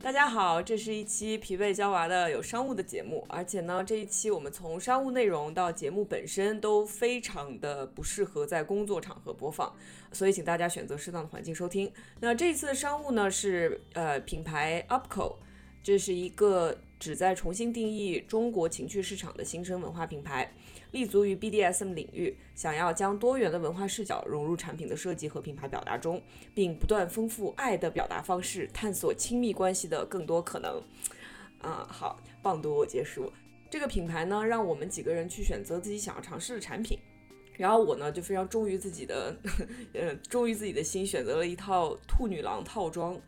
大家好，这是一期疲惫娇娃的有商务的节目，而且呢，这一期我们从商务内容到节目本身都非常的不适合在工作场合播放，所以请大家选择适当的环境收听。那这一次的商务呢是呃品牌 UPCO，这是一个旨在重新定义中国情趣市场的新生文化品牌。立足于 BDSM 领域，想要将多元的文化视角融入产品的设计和品牌表达中，并不断丰富爱的表达方式，探索亲密关系的更多可能。啊，好，棒读我结束。这个品牌呢，让我们几个人去选择自己想要尝试的产品，然后我呢就非常忠于自己的，呃，忠于自己的心，选择了一套兔女郎套装。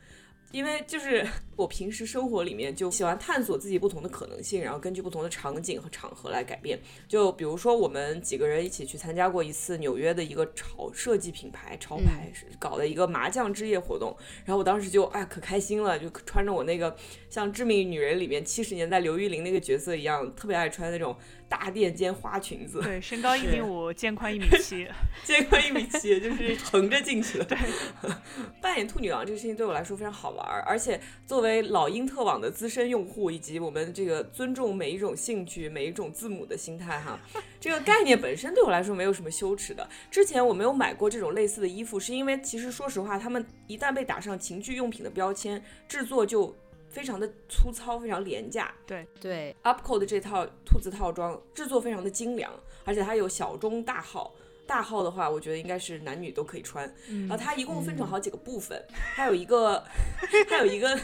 因为就是 我平时生活里面就喜欢探索自己不同的可能性，然后根据不同的场景和场合来改变。就比如说我们几个人一起去参加过一次纽约的一个潮设计品牌潮牌搞的一个麻将之夜活动，然后我当时就哎可开心了，就穿着我那个像《致命女人》里面七十年代刘玉玲那个角色一样，特别爱穿那种。大垫肩花裙子，对，身高一米五，肩宽一米七，肩宽一米七，就是横着进去的。对，扮演兔女郎这个事情对我来说非常好玩，而且作为老鹰特网的资深用户，以及我们这个尊重每一种兴趣、每一种字母的心态，哈，这个概念本身对我来说没有什么羞耻的。之前我没有买过这种类似的衣服，是因为其实说实话，他们一旦被打上情趣用品的标签，制作就。非常的粗糙，非常廉价。对对，UPCO 的这套兔子套装制作非常的精良，而且它有小中大号。大号的话，我觉得应该是男女都可以穿。然后它一共分成好几个部分，它有一个，它有一个，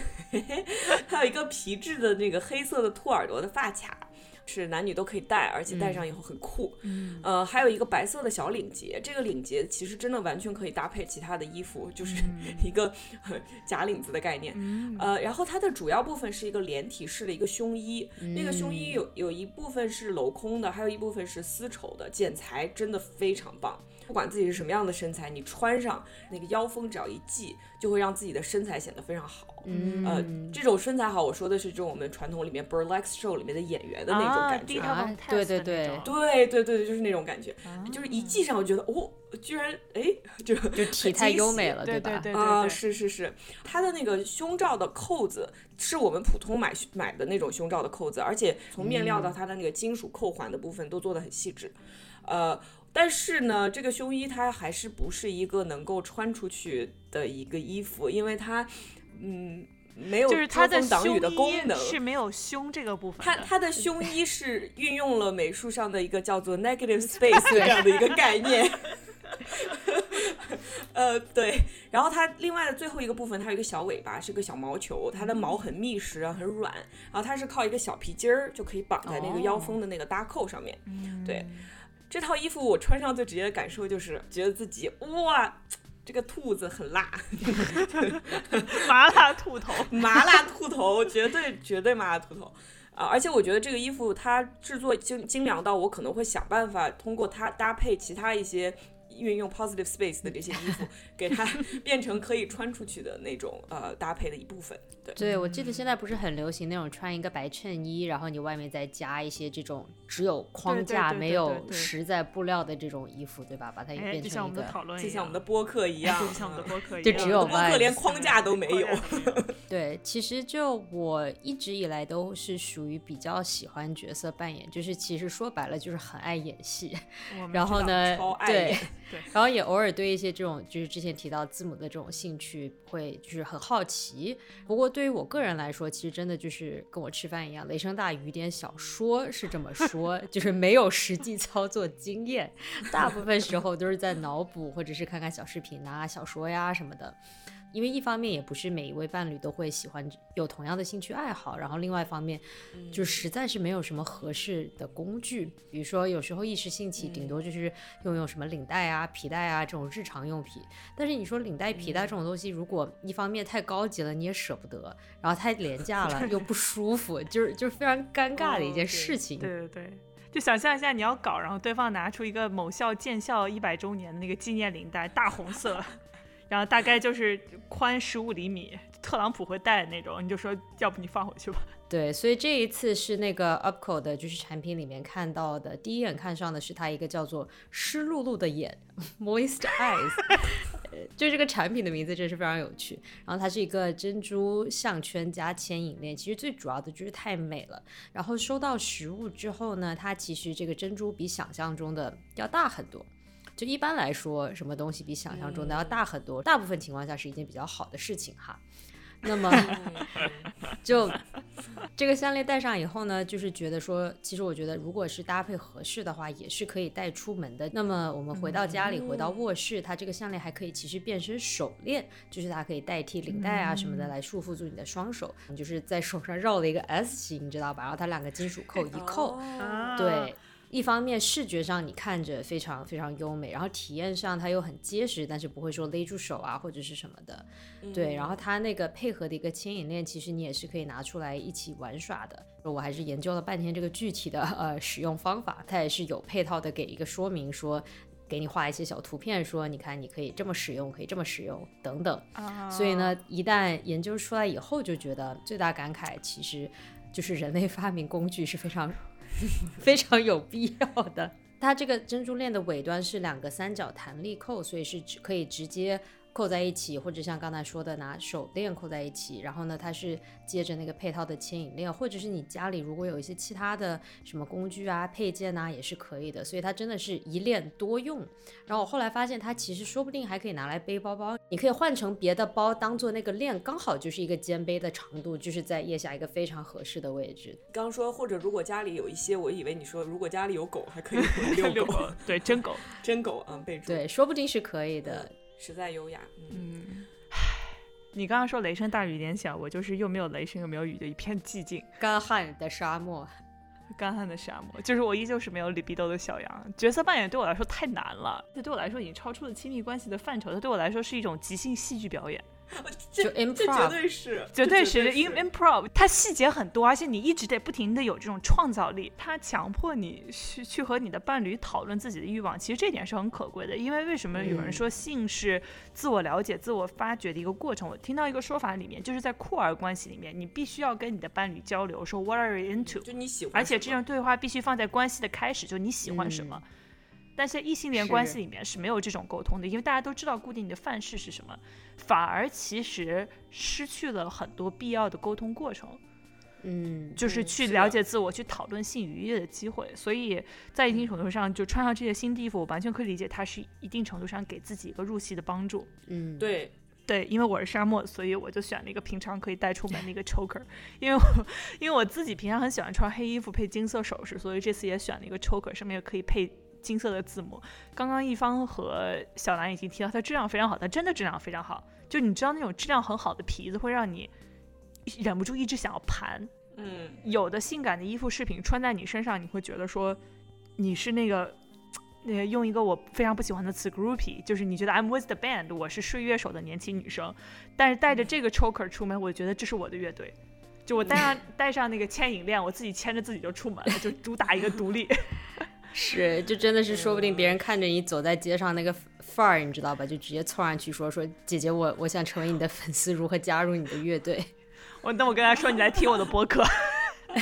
它有一个皮质的那个黑色的兔耳朵的发卡。是男女都可以戴，而且戴上以后很酷。嗯，呃，还有一个白色的小领结，这个领结其实真的完全可以搭配其他的衣服，就是 一个 假领子的概念。呃，然后它的主要部分是一个连体式的一个胸衣，那个胸衣有有一部分是镂空的，还有一部分是丝绸的，剪裁真的非常棒。不管自己是什么样的身材，你穿上那个腰封，只要一系，就会让自己的身材显得非常好。嗯，呃，这种身材好，我说的是这种我们传统里面 burlesque show 里面的演员的那种感觉。啊，对对对，对对对对，就是那种感觉，就是一系上，我觉得哦，居然哎，就就 体态优美了，对吧？啊，是是是，它的那个胸罩的扣子是我们普通买买的那种胸罩的扣子，而且从面料到它的那个金属扣环的部分都做的很细致，呃。但是呢，这个胸衣它还是不是一个能够穿出去的一个衣服，因为它，嗯，没有遮风挡雨的功能，是没有胸这个部分。它它的胸衣是运用了美术上的一个叫做 negative space 这样的一个概念。呃，对。然后它另外的最后一个部分，它有一个小尾巴，是个小毛球，它的毛很密实啊，很软。然后它是靠一个小皮筋儿就可以绑在那个腰封的那个搭扣上面。对。这套衣服我穿上最直接的感受就是觉得自己哇，这个兔子很辣，麻辣兔头，麻辣兔头，绝对绝对麻辣兔头啊！而且我觉得这个衣服它制作精精良到我可能会想办法通过它搭配其他一些。运用 positive space 的这些衣服，给它 变成可以穿出去的那种呃搭配的一部分。对，对我记得现在不是很流行那种穿一个白衬衣，然后你外面再加一些这种只有框架没有实在布料的这种衣服，对吧？把它也变成一个就像我们的讨论，就像我们的播客一样，就像我们的播客一样，就只有播客连框架都没有。对，其实就我一直以来都是属于比较喜欢角色扮演，就是其实说白了就是很爱演戏。然后呢，对。然后也偶尔对一些这种就是之前提到字母的这种兴趣会就是很好奇。不过对于我个人来说，其实真的就是跟我吃饭一样，雷声大雨点小，说是这么说，就是没有实际操作经验，大部分时候都是在脑补或者是看看小视频啊、小说呀什么的。因为一方面也不是每一位伴侣都会喜欢有同样的兴趣爱好，然后另外一方面，就实在是没有什么合适的工具。比如说有时候一时兴起，顶多就是用用什么领带啊、皮带啊这种日常用品。但是你说领带、皮带这种东西，如果一方面太高级了，你也舍不得；然后太廉价了，又不舒服，就是就是非常尴尬的一件事情。对对对，就想象一下你要搞，然后对方拿出一个某校建校一百周年的那个纪念领带，大红色。然后大概就是宽十五厘米，特朗普会戴的那种，你就说要不你放回去吧。对，所以这一次是那个 UPCO 的，就是产品里面看到的，第一眼看上的是它一个叫做湿漉漉的眼 （moist eyes），就这个产品的名字真是非常有趣。然后它是一个珍珠项圈加牵引链，其实最主要的就是太美了。然后收到实物之后呢，它其实这个珍珠比想象中的要大很多。就一般来说，什么东西比想象中的要大很多，大部分情况下是一件比较好的事情哈。那么，就这个项链戴上以后呢，就是觉得说，其实我觉得，如果是搭配合适的话，也是可以带出门的。那么我们回到家里，回到卧室，它这个项链还可以其实变身手链，就是它可以代替领带啊什么的来束缚住你的双手，你就是在手上绕了一个 S 型，你知道吧？然后它两个金属扣一扣，对。一方面视觉上你看着非常非常优美，然后体验上它又很结实，但是不会说勒住手啊或者是什么的，对。然后它那个配合的一个牵引链，其实你也是可以拿出来一起玩耍的。我还是研究了半天这个具体的呃使用方法，它也是有配套的给一个说明，说给你画一些小图片，说你看你可以这么使用，可以这么使用等等。所以呢，一旦研究出来以后，就觉得最大感慨其实就是人类发明工具是非常。非常有必要的。它这个珍珠链的尾端是两个三角弹力扣，所以是可以直接。扣在一起，或者像刚才说的拿手链扣在一起，然后呢，它是接着那个配套的牵引链，或者是你家里如果有一些其他的什么工具啊、配件啊，也是可以的。所以它真的是一链多用。然后我后来发现，它其实说不定还可以拿来背包包，你可以换成别的包当做那个链，刚好就是一个肩背的长度，就是在腋下一个非常合适的位置。刚说或者如果家里有一些，我以为你说如果家里有狗还可以 遛狗，对，真狗，真狗啊，备注。对，说不定是可以的。实在优雅，嗯，唉，你刚刚说雷声大雨点小，我就是又没有雷声又没有雨的一片寂静，干旱的沙漠，干旱的沙漠，就是我依旧是没有里比豆的小羊。角色扮演对我来说太难了，这对我来说已经超出了亲密关系的范畴，它对我来说是一种即兴戏剧表演。就 improv，绝对是，绝对是 improv。它细节很多，而且你一直得不停的有这种创造力。它强迫你去去和你的伴侣讨论自己的欲望，其实这点是很可贵的。因为为什么有人说性是自我了解、自我发掘的一个过程？我听到一个说法里面，就是在酷儿关系里面，你必须要跟你的伴侣交流，说 What are you into？就你喜欢，而且这种对话必须放在关系的开始，就你喜欢什么。但是异性恋关系里面是没有这种沟通的，因为大家都知道固定的范式是什么，反而其实失去了很多必要的沟通过程，嗯，就是去了解自我、去讨论性愉悦的机会。所以在一定程度上，就穿上这些新衣服，我完全可以理解它是一定程度上给自己一个入戏的帮助。嗯，对对，因为我是沙漠，所以我就选了一个平常可以带出门的一个 choker，因为我因为我自己平常很喜欢穿黑衣服配金色首饰，所以这次也选了一个 choker，上面可以配。金色的字母，刚刚一方和小兰已经提到，它质量非常好，它真的质量非常好。就你知道那种质量很好的皮子，会让你忍不住一直想要盘。嗯，有的性感的衣服饰品穿在你身上，你会觉得说你是那个那个用一个我非常不喜欢的词 groupie，就是你觉得 I'm with the band，我是睡乐手的年轻女生。但是带着这个 choker 出门，我觉得这是我的乐队。就我带上 带上那个牵引链，我自己牵着自己就出门了，就主打一个独立。是，就真的是说不定别人看着你走在街上那个范儿，你知道吧？就直接凑上去说说姐姐，我我想成为你的粉丝，如何加入你的乐队？我那我跟他说你来听我的播客，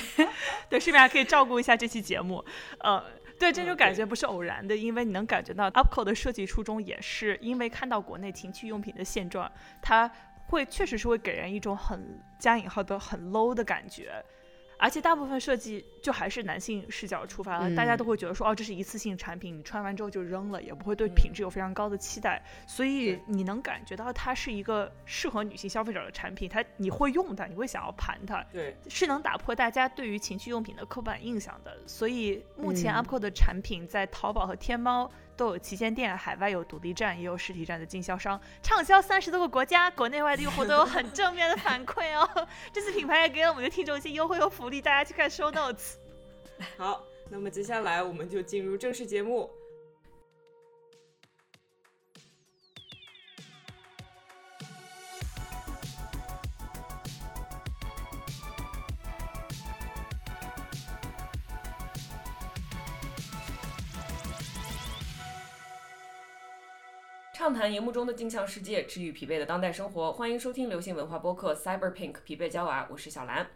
对，顺便还可以照顾一下这期节目。呃，对，这种感觉不是偶然的，因为你能感觉到 UPCO 的设计初衷也是因为看到国内情趣用品的现状，它会确实是会给人一种很加引号的很 low 的感觉。而且大部分设计就还是男性视角出发了，大家都会觉得说，哦，这是一次性产品，你穿完之后就扔了，也不会对品质有非常高的期待，所以你能感觉到它是一个适合女性消费者的产品，它你会用它，你会想要盘它，对，是能打破大家对于情趣用品的刻板印象的。所以目前 UPCO 的产品在淘宝和天猫。都有旗舰店，海外有独立站，也有实体站的经销商，畅销三十多个国家，国内外的用户都有很正面的反馈哦。这次品牌也给了我们的听众一些优惠和福利，大家去看 show notes。好，那么接下来我们就进入正式节目。畅谈荧幕中的镜像世界，治愈疲惫的当代生活。欢迎收听流行文化播客《Cyberpink》疲惫娇娃，我是小兰。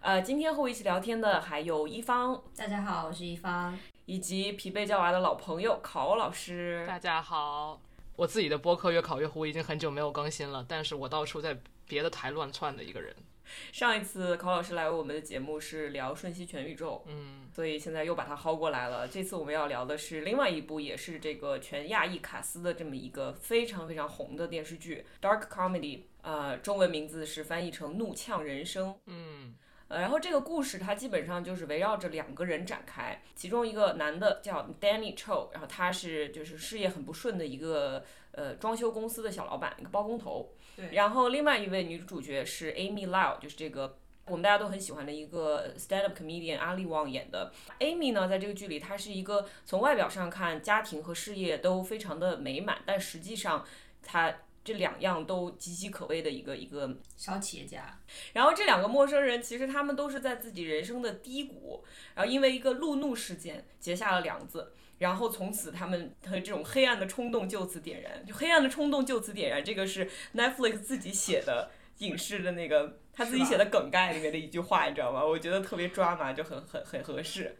呃，今天和我一起聊天的还有一方，大家好，我是一方，以及疲惫娇娃的老朋友考老师，大家好。我自己的播客《越考越糊》已经很久没有更新了，但是我到处在别的台乱窜的一个人。上一次考老师来我们的节目是聊《瞬息全宇宙》，嗯，所以现在又把它薅过来了。这次我们要聊的是另外一部，也是这个全亚裔卡斯的这么一个非常非常红的电视剧，Dark Comedy，呃，中文名字是翻译成《怒呛人生》。嗯，呃，然后这个故事它基本上就是围绕着两个人展开，其中一个男的叫 Danny Cho，然后他是就是事业很不顺的一个呃装修公司的小老板，一个包工头。对。然后另外一位女主角是 Amy Lau，就是这个我们大家都很喜欢的一个 stand-up comedian 阿利旺演的。Amy 呢，在这个剧里，她是一个从外表上看家庭和事业都非常的美满，但实际上她这两样都岌岌可危的一个一个小企业家，然后这两个陌生人其实他们都是在自己人生的低谷，然后因为一个路怒事件结下了梁子，然后从此他们和这种黑暗的冲动就此点燃，就黑暗的冲动就此点燃，这个是 Netflix 自己写的影视的那个他自己写的梗概里面的一句话，你知道吗？我觉得特别抓马，就很很很合适。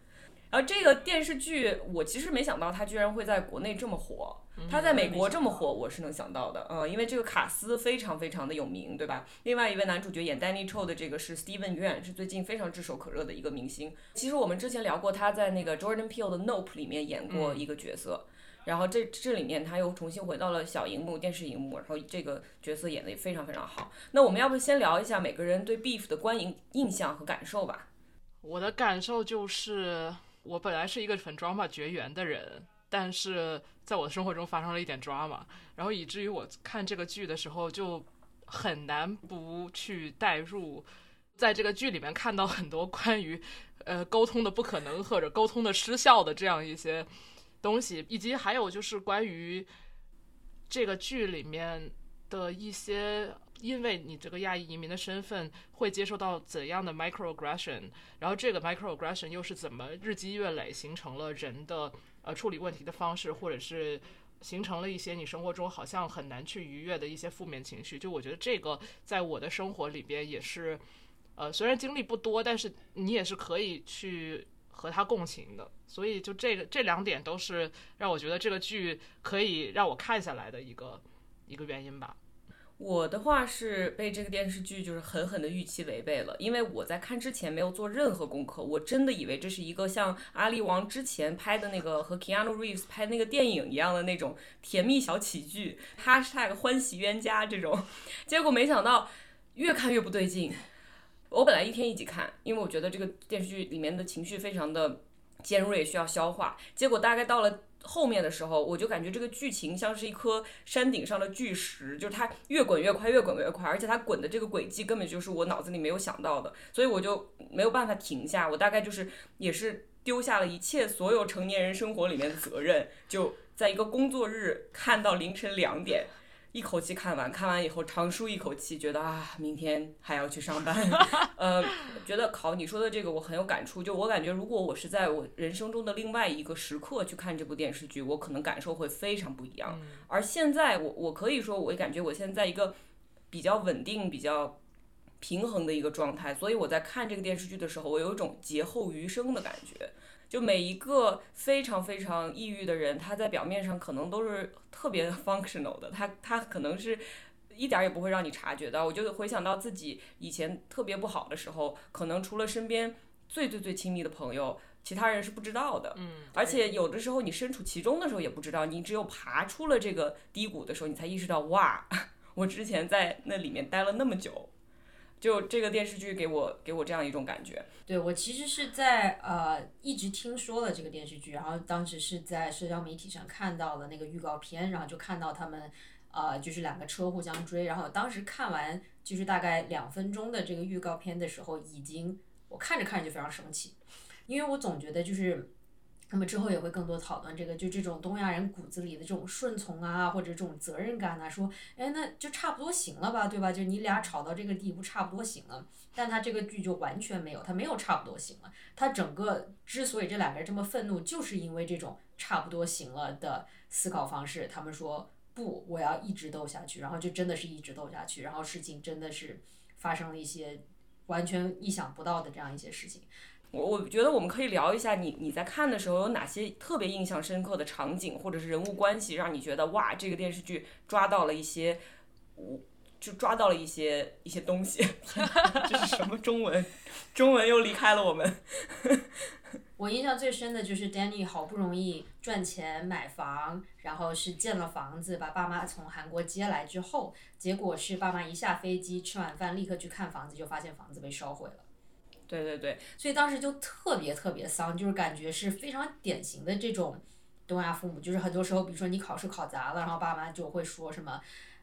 然后这个电视剧，我其实没想到它居然会在国内这么火。它在美国这么火，我是能想到的，嗯，因为这个卡斯非常非常的有名，对吧？另外一位男主角演 Danny Cho 的这个是 Steven Yeun，是最近非常炙手可热的一个明星。其实我们之前聊过，他在那个 Jordan Peele 的 Nope 里面演过一个角色，然后这这里面他又重新回到了小荧幕电视荧幕，然后这个角色演的也非常非常好。那我们要不先聊一下每个人对 Beef 的观影印象和感受吧？我的感受就是，我本来是一个很 drama 绝缘的人，但是在我的生活中发生了一点 drama，然后以至于我看这个剧的时候就很难不去代入，在这个剧里面看到很多关于呃沟通的不可能或者沟通的失效的这样一些东西，以及还有就是关于这个剧里面的一些。因为你这个亚裔移民的身份会接受到怎样的 microaggression，然后这个 microaggression 又是怎么日积月累形成了人的呃处理问题的方式，或者是形成了一些你生活中好像很难去逾越的一些负面情绪。就我觉得这个在我的生活里边也是，呃，虽然经历不多，但是你也是可以去和他共情的。所以就这个这两点都是让我觉得这个剧可以让我看下来的一个一个原因吧。我的话是被这个电视剧就是狠狠的预期违背了，因为我在看之前没有做任何功课，我真的以为这是一个像阿力王之前拍的那个和 Keanu Reeves 拍那个电影一样的那种甜蜜小喜剧，#hashtag 欢喜冤家这种，结果没想到越看越不对劲。我本来一天一集看，因为我觉得这个电视剧里面的情绪非常的尖锐，需要消化。结果大概到了。后面的时候，我就感觉这个剧情像是一颗山顶上的巨石，就是它越滚越快，越滚越快，而且它滚的这个轨迹根本就是我脑子里没有想到的，所以我就没有办法停下。我大概就是也是丢下了一切所有成年人生活里面的责任，就在一个工作日看到凌晨两点。一口气看完，看完以后长舒一口气，觉得啊，明天还要去上班。呃，觉得考你说的这个我很有感触，就我感觉，如果我是在我人生中的另外一个时刻去看这部电视剧，我可能感受会非常不一样。而现在，我我可以说，我感觉我现在一个比较稳定、比较平衡的一个状态，所以我在看这个电视剧的时候，我有一种劫后余生的感觉。就每一个非常非常抑郁的人，他在表面上可能都是特别 functional 的，他他可能是一点也不会让你察觉到。我就回想到自己以前特别不好的时候，可能除了身边最最最亲密的朋友，其他人是不知道的。嗯，而且有的时候你身处其中的时候也不知道，你只有爬出了这个低谷的时候，你才意识到哇，我之前在那里面待了那么久。就这个电视剧给我给我这样一种感觉。对我其实是在呃一直听说了这个电视剧，然后当时是在社交媒体上看到了那个预告片，然后就看到他们呃就是两个车互相追，然后当时看完就是大概两分钟的这个预告片的时候，已经我看着看着就非常生气，因为我总觉得就是。那么之后也会更多讨论这个，就这种东亚人骨子里的这种顺从啊，或者这种责任感啊，说，哎，那就差不多行了吧，对吧？就你俩吵到这个地步，差不多行了。但他这个剧就完全没有，他没有差不多行了。他整个之所以这两个人这么愤怒，就是因为这种差不多行了的思考方式。他们说不，我要一直斗下去，然后就真的是一直斗下去，然后事情真的是发生了一些完全意想不到的这样一些事情。我我觉得我们可以聊一下你你在看的时候有哪些特别印象深刻的场景或者是人物关系，让你觉得哇，这个电视剧抓到了一些，我就抓到了一些一些东西。这是什么中文？中文又离开了我们。我印象最深的就是 Danny 好不容易赚钱买房，然后是建了房子，把爸妈从韩国接来之后，结果是爸妈一下飞机吃晚饭立刻去看房子，就发现房子被烧毁了。对对对，所以当时就特别特别丧，就是感觉是非常典型的这种东亚父母，就是很多时候，比如说你考试考砸了，然后爸妈就会说什么，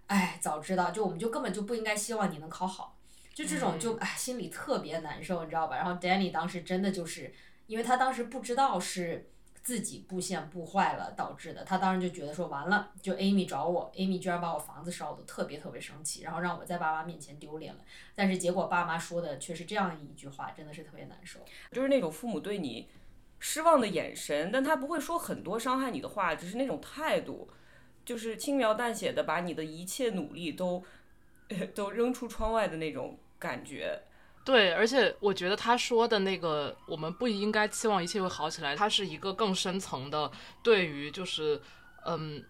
哎，早知道，就我们就根本就不应该希望你能考好，就这种就哎心里特别难受，你知道吧？然后 Danny 当时真的就是，因为他当时不知道是。自己布线布坏了导致的，他当时就觉得说完了，就 Amy 找我，Amy 居然把我房子烧的，特别特别生气，然后让我在爸妈面前丢脸了。但是结果爸妈说的却是这样一句话，真的是特别难受。就是那种父母对你失望的眼神，但他不会说很多伤害你的话，只是那种态度，就是轻描淡写的把你的一切努力都 都扔出窗外的那种感觉。对，而且我觉得他说的那个，我们不应该期望一切会好起来，它是一个更深层的对于就是嗯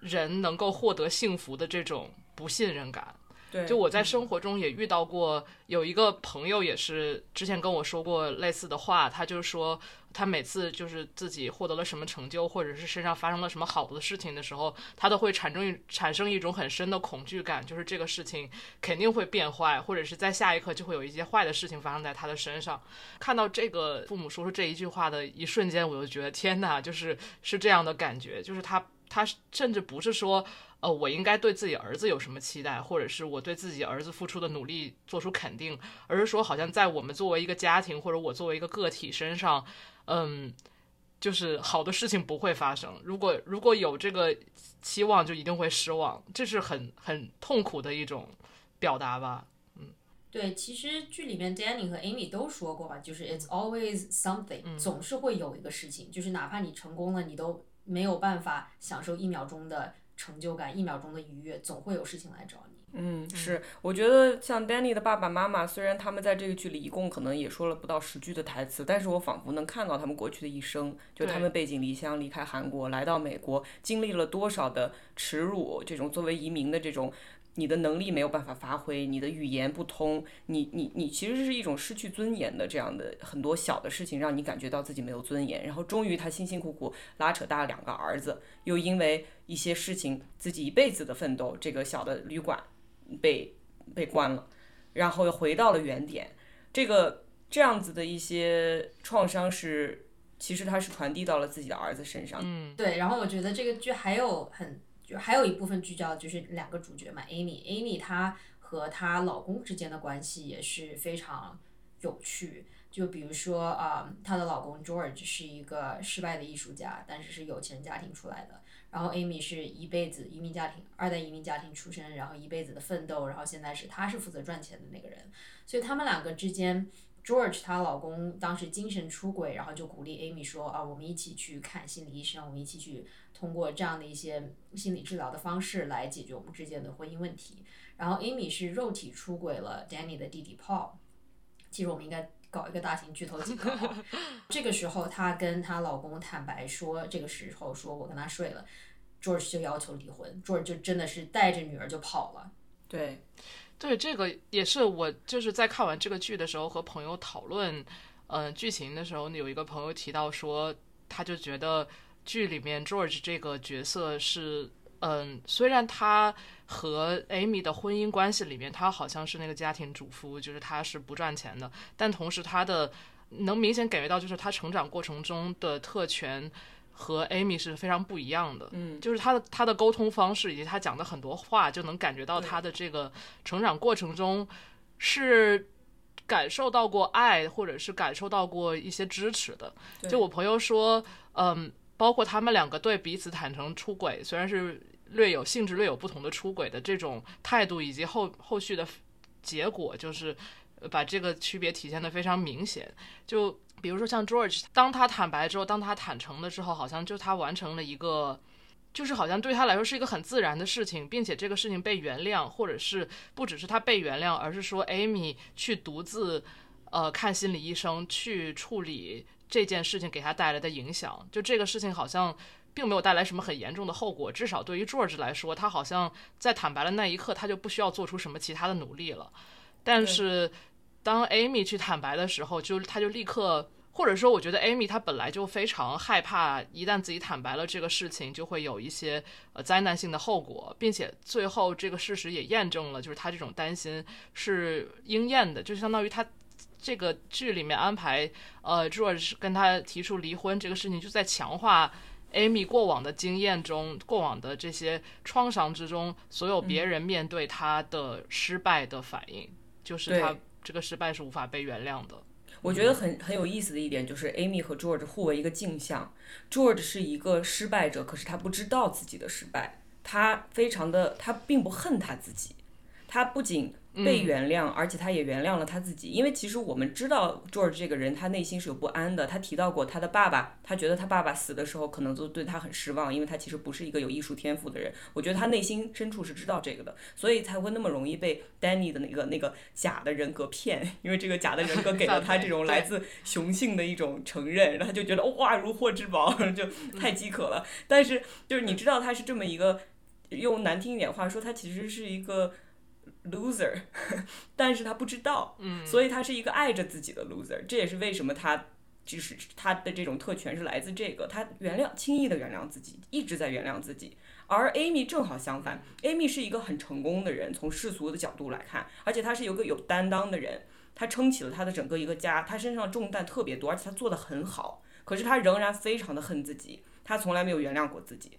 人能够获得幸福的这种不信任感。对，就我在生活中也遇到过，有一个朋友也是之前跟我说过类似的话，他就说他每次就是自己获得了什么成就，或者是身上发生了什么好的事情的时候，他都会产生产生一种很深的恐惧感，就是这个事情肯定会变坏，或者是在下一刻就会有一些坏的事情发生在他的身上。看到这个父母说出这一句话的一瞬间，我就觉得天哪，就是是这样的感觉，就是他他甚至不是说。呃，我应该对自己儿子有什么期待，或者是我对自己儿子付出的努力做出肯定，而是说，好像在我们作为一个家庭，或者我作为一个个体身上，嗯，就是好的事情不会发生。如果如果有这个期望，就一定会失望，这是很很痛苦的一种表达吧。嗯，对，其实剧里面 Danny 和 Amy 都说过嘛，就是 It's always something，、总是会有一个事情，就是哪怕你成功了，你都没有办法享受一秒钟的。成就感，一秒钟的愉悦，总会有事情来找你。嗯，是，我觉得像 Danny 的爸爸妈妈，虽然他们在这个剧里一共可能也说了不到十句的台词，但是我仿佛能看到他们过去的一生，就他们背井离乡，离开韩国，来到美国，经历了多少的耻辱，这种作为移民的这种。你的能力没有办法发挥，你的语言不通，你你你其实是一种失去尊严的这样的很多小的事情，让你感觉到自己没有尊严。然后终于他辛辛苦苦拉扯大两个儿子，又因为一些事情自己一辈子的奋斗，这个小的旅馆被被关了，然后又回到了原点。这个这样子的一些创伤是，其实他是传递到了自己的儿子身上。嗯，对。然后我觉得这个剧还有很。就还有一部分聚焦就是两个主角嘛，Amy，Amy 她和她老公之间的关系也是非常有趣。就比如说啊，她的老公 George 是一个失败的艺术家，但是是有钱家庭出来的。然后 Amy 是一辈子移民家庭，二代移民家庭出身，然后一辈子的奋斗，然后现在是她是负责赚钱的那个人。所以他们两个之间，George 她老公当时精神出轨，然后就鼓励 Amy 说啊，我们一起去看心理医生，我们一起去。通过这样的一些心理治疗的方式来解决我们之间的婚姻问题。然后 Amy 是肉体出轨了 Danny 的弟弟 Paul。其实我们应该搞一个大型剧透警告。这个时候，她跟她老公坦白说，这个时候说我跟他睡了，George 就要求离婚，George 就真的是带着女儿就跑了。对，对，这个也是我就是在看完这个剧的时候和朋友讨论，嗯，剧情的时候，有一个朋友提到说，他就觉得。剧里面 George 这个角色是，嗯，虽然他和 Amy 的婚姻关系里面，他好像是那个家庭主妇，就是他是不赚钱的，但同时他的能明显感觉到，就是他成长过程中的特权和 Amy 是非常不一样的。嗯，就是他的他的沟通方式以及他讲的很多话，就能感觉到他的这个成长过程中是感受到过爱，或者是感受到过一些支持的。就我朋友说，嗯。包括他们两个对彼此坦诚出轨，虽然是略有性质略有不同的出轨的这种态度，以及后后续的结果，就是把这个区别体现的非常明显。就比如说像 George，当他坦白之后，当他坦诚了之后，好像就他完成了一个，就是好像对他来说是一个很自然的事情，并且这个事情被原谅，或者是不只是他被原谅，而是说 Amy 去独自。呃看心理医生去处理这件事情给他带来的影响。就这个事情好像并没有带来什么很严重的后果，至少对于 George 来说，他好像在坦白的那一刻他就不需要做出什么其他的努力了。但是当 Amy 去坦白的时候，就他就立刻。或者说，我觉得 Amy 她本来就非常害怕，一旦自己坦白了这个事情，就会有一些呃灾难性的后果，并且最后这个事实也验证了，就是她这种担心是应验的，就相当于她这个剧里面安排呃 George 跟他提出离婚这个事情，就在强化 Amy 过往的经验中，过往的这些创伤之中，所有别人面对他的失败的反应，就是他这个失败是无法被原谅的。我觉得很很有意思的一点就是，Amy 和 George 互为一个镜像。George 是一个失败者，可是他不知道自己的失败，他非常的，他并不恨他自己，他不仅。被原谅，而且他也原谅了他自己。因为其实我们知道 George 这个人，他内心是有不安的。他提到过他的爸爸，他觉得他爸爸死的时候可能都对他很失望，因为他其实不是一个有艺术天赋的人。我觉得他内心深处是知道这个的，所以才会那么容易被 Danny 的那个那个假的人格骗。因为这个假的人格给了他 这种来自雄性的一种承认，然后他就觉得哇如获至宝，就太饥渴了。但是就是你知道他是这么一个，用难听一点话说，他其实是一个。Loser，但是他不知道，嗯，所以他是一个爱着自己的 loser，这也是为什么他就是他的这种特权是来自这个，他原谅轻易的原谅自己，一直在原谅自己。而 Amy 正好相反，Amy 是一个很成功的人，从世俗的角度来看，而且他是一个有担当的人，他撑起了他的整个一个家，他身上重担特别多，而且他做的很好，可是他仍然非常的恨自己，他从来没有原谅过自己，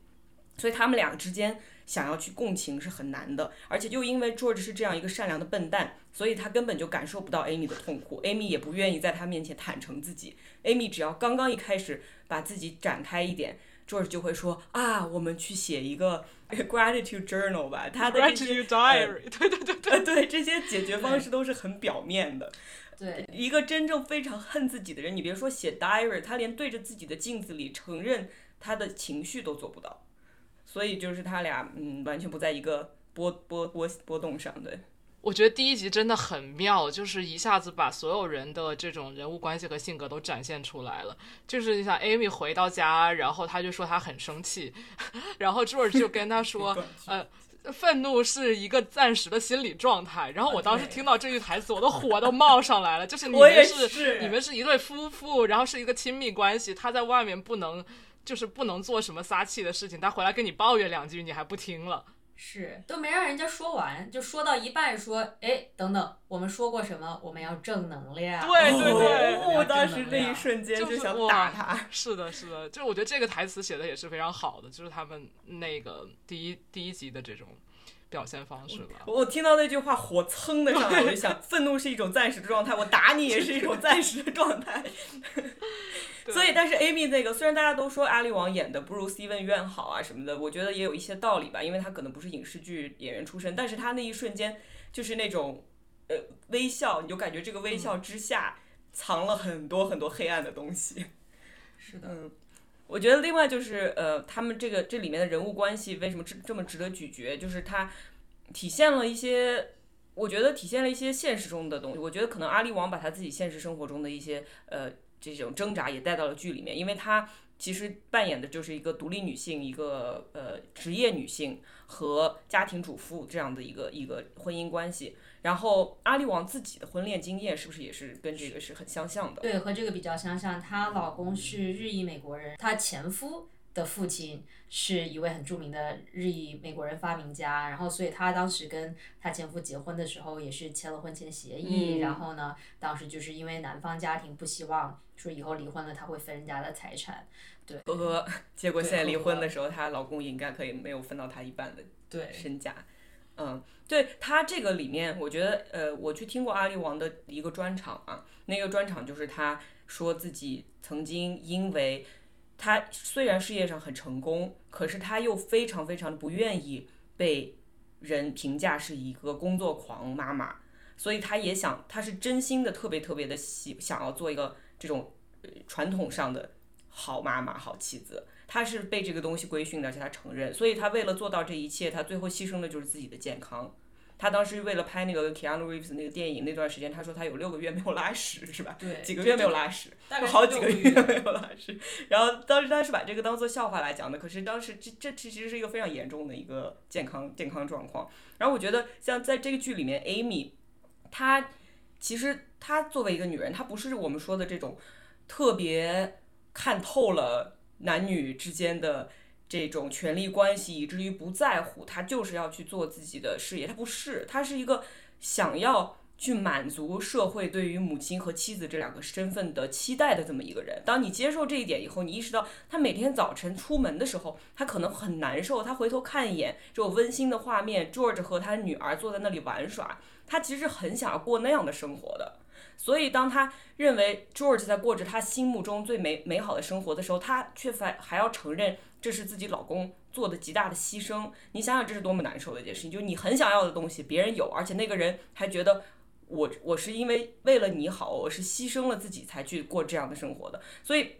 所以他们两个之间。想要去共情是很难的，而且又因为 George 是这样一个善良的笨蛋，所以他根本就感受不到 Amy 的痛苦，Amy 也不愿意在他面前坦诚自己。Amy 只要刚刚一开始把自己展开一点，George 就会说啊，我们去写一个 gratitude journal 吧。他的 gratitude diary，对对对对对，这些解决方式都是很表面的。对，一个真正非常恨自己的人，你别说写 diary，他连对着自己的镜子里承认他的情绪都做不到。所以就是他俩，嗯，完全不在一个波波波波动上。对，我觉得第一集真的很妙，就是一下子把所有人的这种人物关系和性格都展现出来了。就是你想，Amy 回到家，然后他就说他很生气，然后 George 就跟他 说，呃，愤怒是一个暂时的心理状态。然后我当时听到这句台词，我的火都冒上来了。就是你们是你们是一对夫妇，然后是一个亲密关系，他在外面不能。就是不能做什么撒气的事情，他回来跟你抱怨两句，你还不听了，是都没让人家说完，就说到一半说，哎，等等，我们说过什么？我们要正能量。对对对，我当时那一瞬间就想打他。是的，是的，就我觉得这个台词写的也是非常好的，就是他们那个第一第一集的这种。表现方式吧。我听到那句话，火蹭的上来，我就想，愤怒是一种暂时的状态，我打你也是一种暂时的状态。所以，但是 Amy 那个，虽然大家都说阿里王演的不如 Steven Yeun 好啊什么的，我觉得也有一些道理吧，因为他可能不是影视剧演员出身，但是他那一瞬间就是那种呃微笑，你就感觉这个微笑之下藏了很多很多黑暗的东西。是的。嗯。我觉得另外就是呃，他们这个这里面的人物关系为什么这这么值得咀嚼？就是它体现了一些，我觉得体现了一些现实中的东西。我觉得可能阿里王把他自己现实生活中的一些呃这种挣扎也带到了剧里面，因为他其实扮演的就是一个独立女性，一个呃职业女性和家庭主妇这样的一个一个婚姻关系。然后阿里王自己的婚恋经验是不是也是跟这个是很相像的？对，和这个比较相像。她老公是日裔美国人，她前夫的父亲是一位很著名的日裔美国人发明家。然后，所以她当时跟她前夫结婚的时候也是签了婚前协议。然后呢，当时就是因为男方家庭不希望说以后离婚了他会分人家的财产。对，呵呵。结果现在离婚的时候，她老公应该可以没有分到她一半的对身家。嗯，对他这个里面，我觉得，呃，我去听过阿里王的一个专场啊，那个专场就是他说自己曾经因为他虽然事业上很成功，可是他又非常非常不愿意被人评价是一个工作狂妈妈，所以他也想，他是真心的特别特别的喜想要做一个这种传统上的好妈妈、好妻子。他是被这个东西规训的，而且他承认，所以他为了做到这一切，他最后牺牲的就是自己的健康。他当时为了拍那个 Keanu Reeves 那个电影那段时间，他说他有六个月没有拉屎，是吧？对几个月没有拉屎，大概好几个月没有拉屎。然后当时他是把这个当做笑话来讲的，可是当时这这其实是一个非常严重的一个健康健康状况。然后我觉得像在这个剧里面，Amy，她其实她作为一个女人，她不是我们说的这种特别看透了男女之间的这种权力关系，以至于不在乎，他就是要去做自己的事业。他不是，他是一个想要去满足社会对于母亲和妻子这两个身份的期待的这么一个人。当你接受这一点以后，你意识到他每天早晨出门的时候，他可能很难受，他回头看一眼这种温馨的画面，George 和他女儿坐在那里玩耍，他其实很想要过那样的生活的。所以，当他认为 George 在过着他心目中最美美好的生活的时候，他却还还要承认这是自己老公做的极大的牺牲。你想想，这是多么难受的一件事情！就你很想要的东西，别人有，而且那个人还觉得我我是因为为了你好，我是牺牲了自己才去过这样的生活的。所以，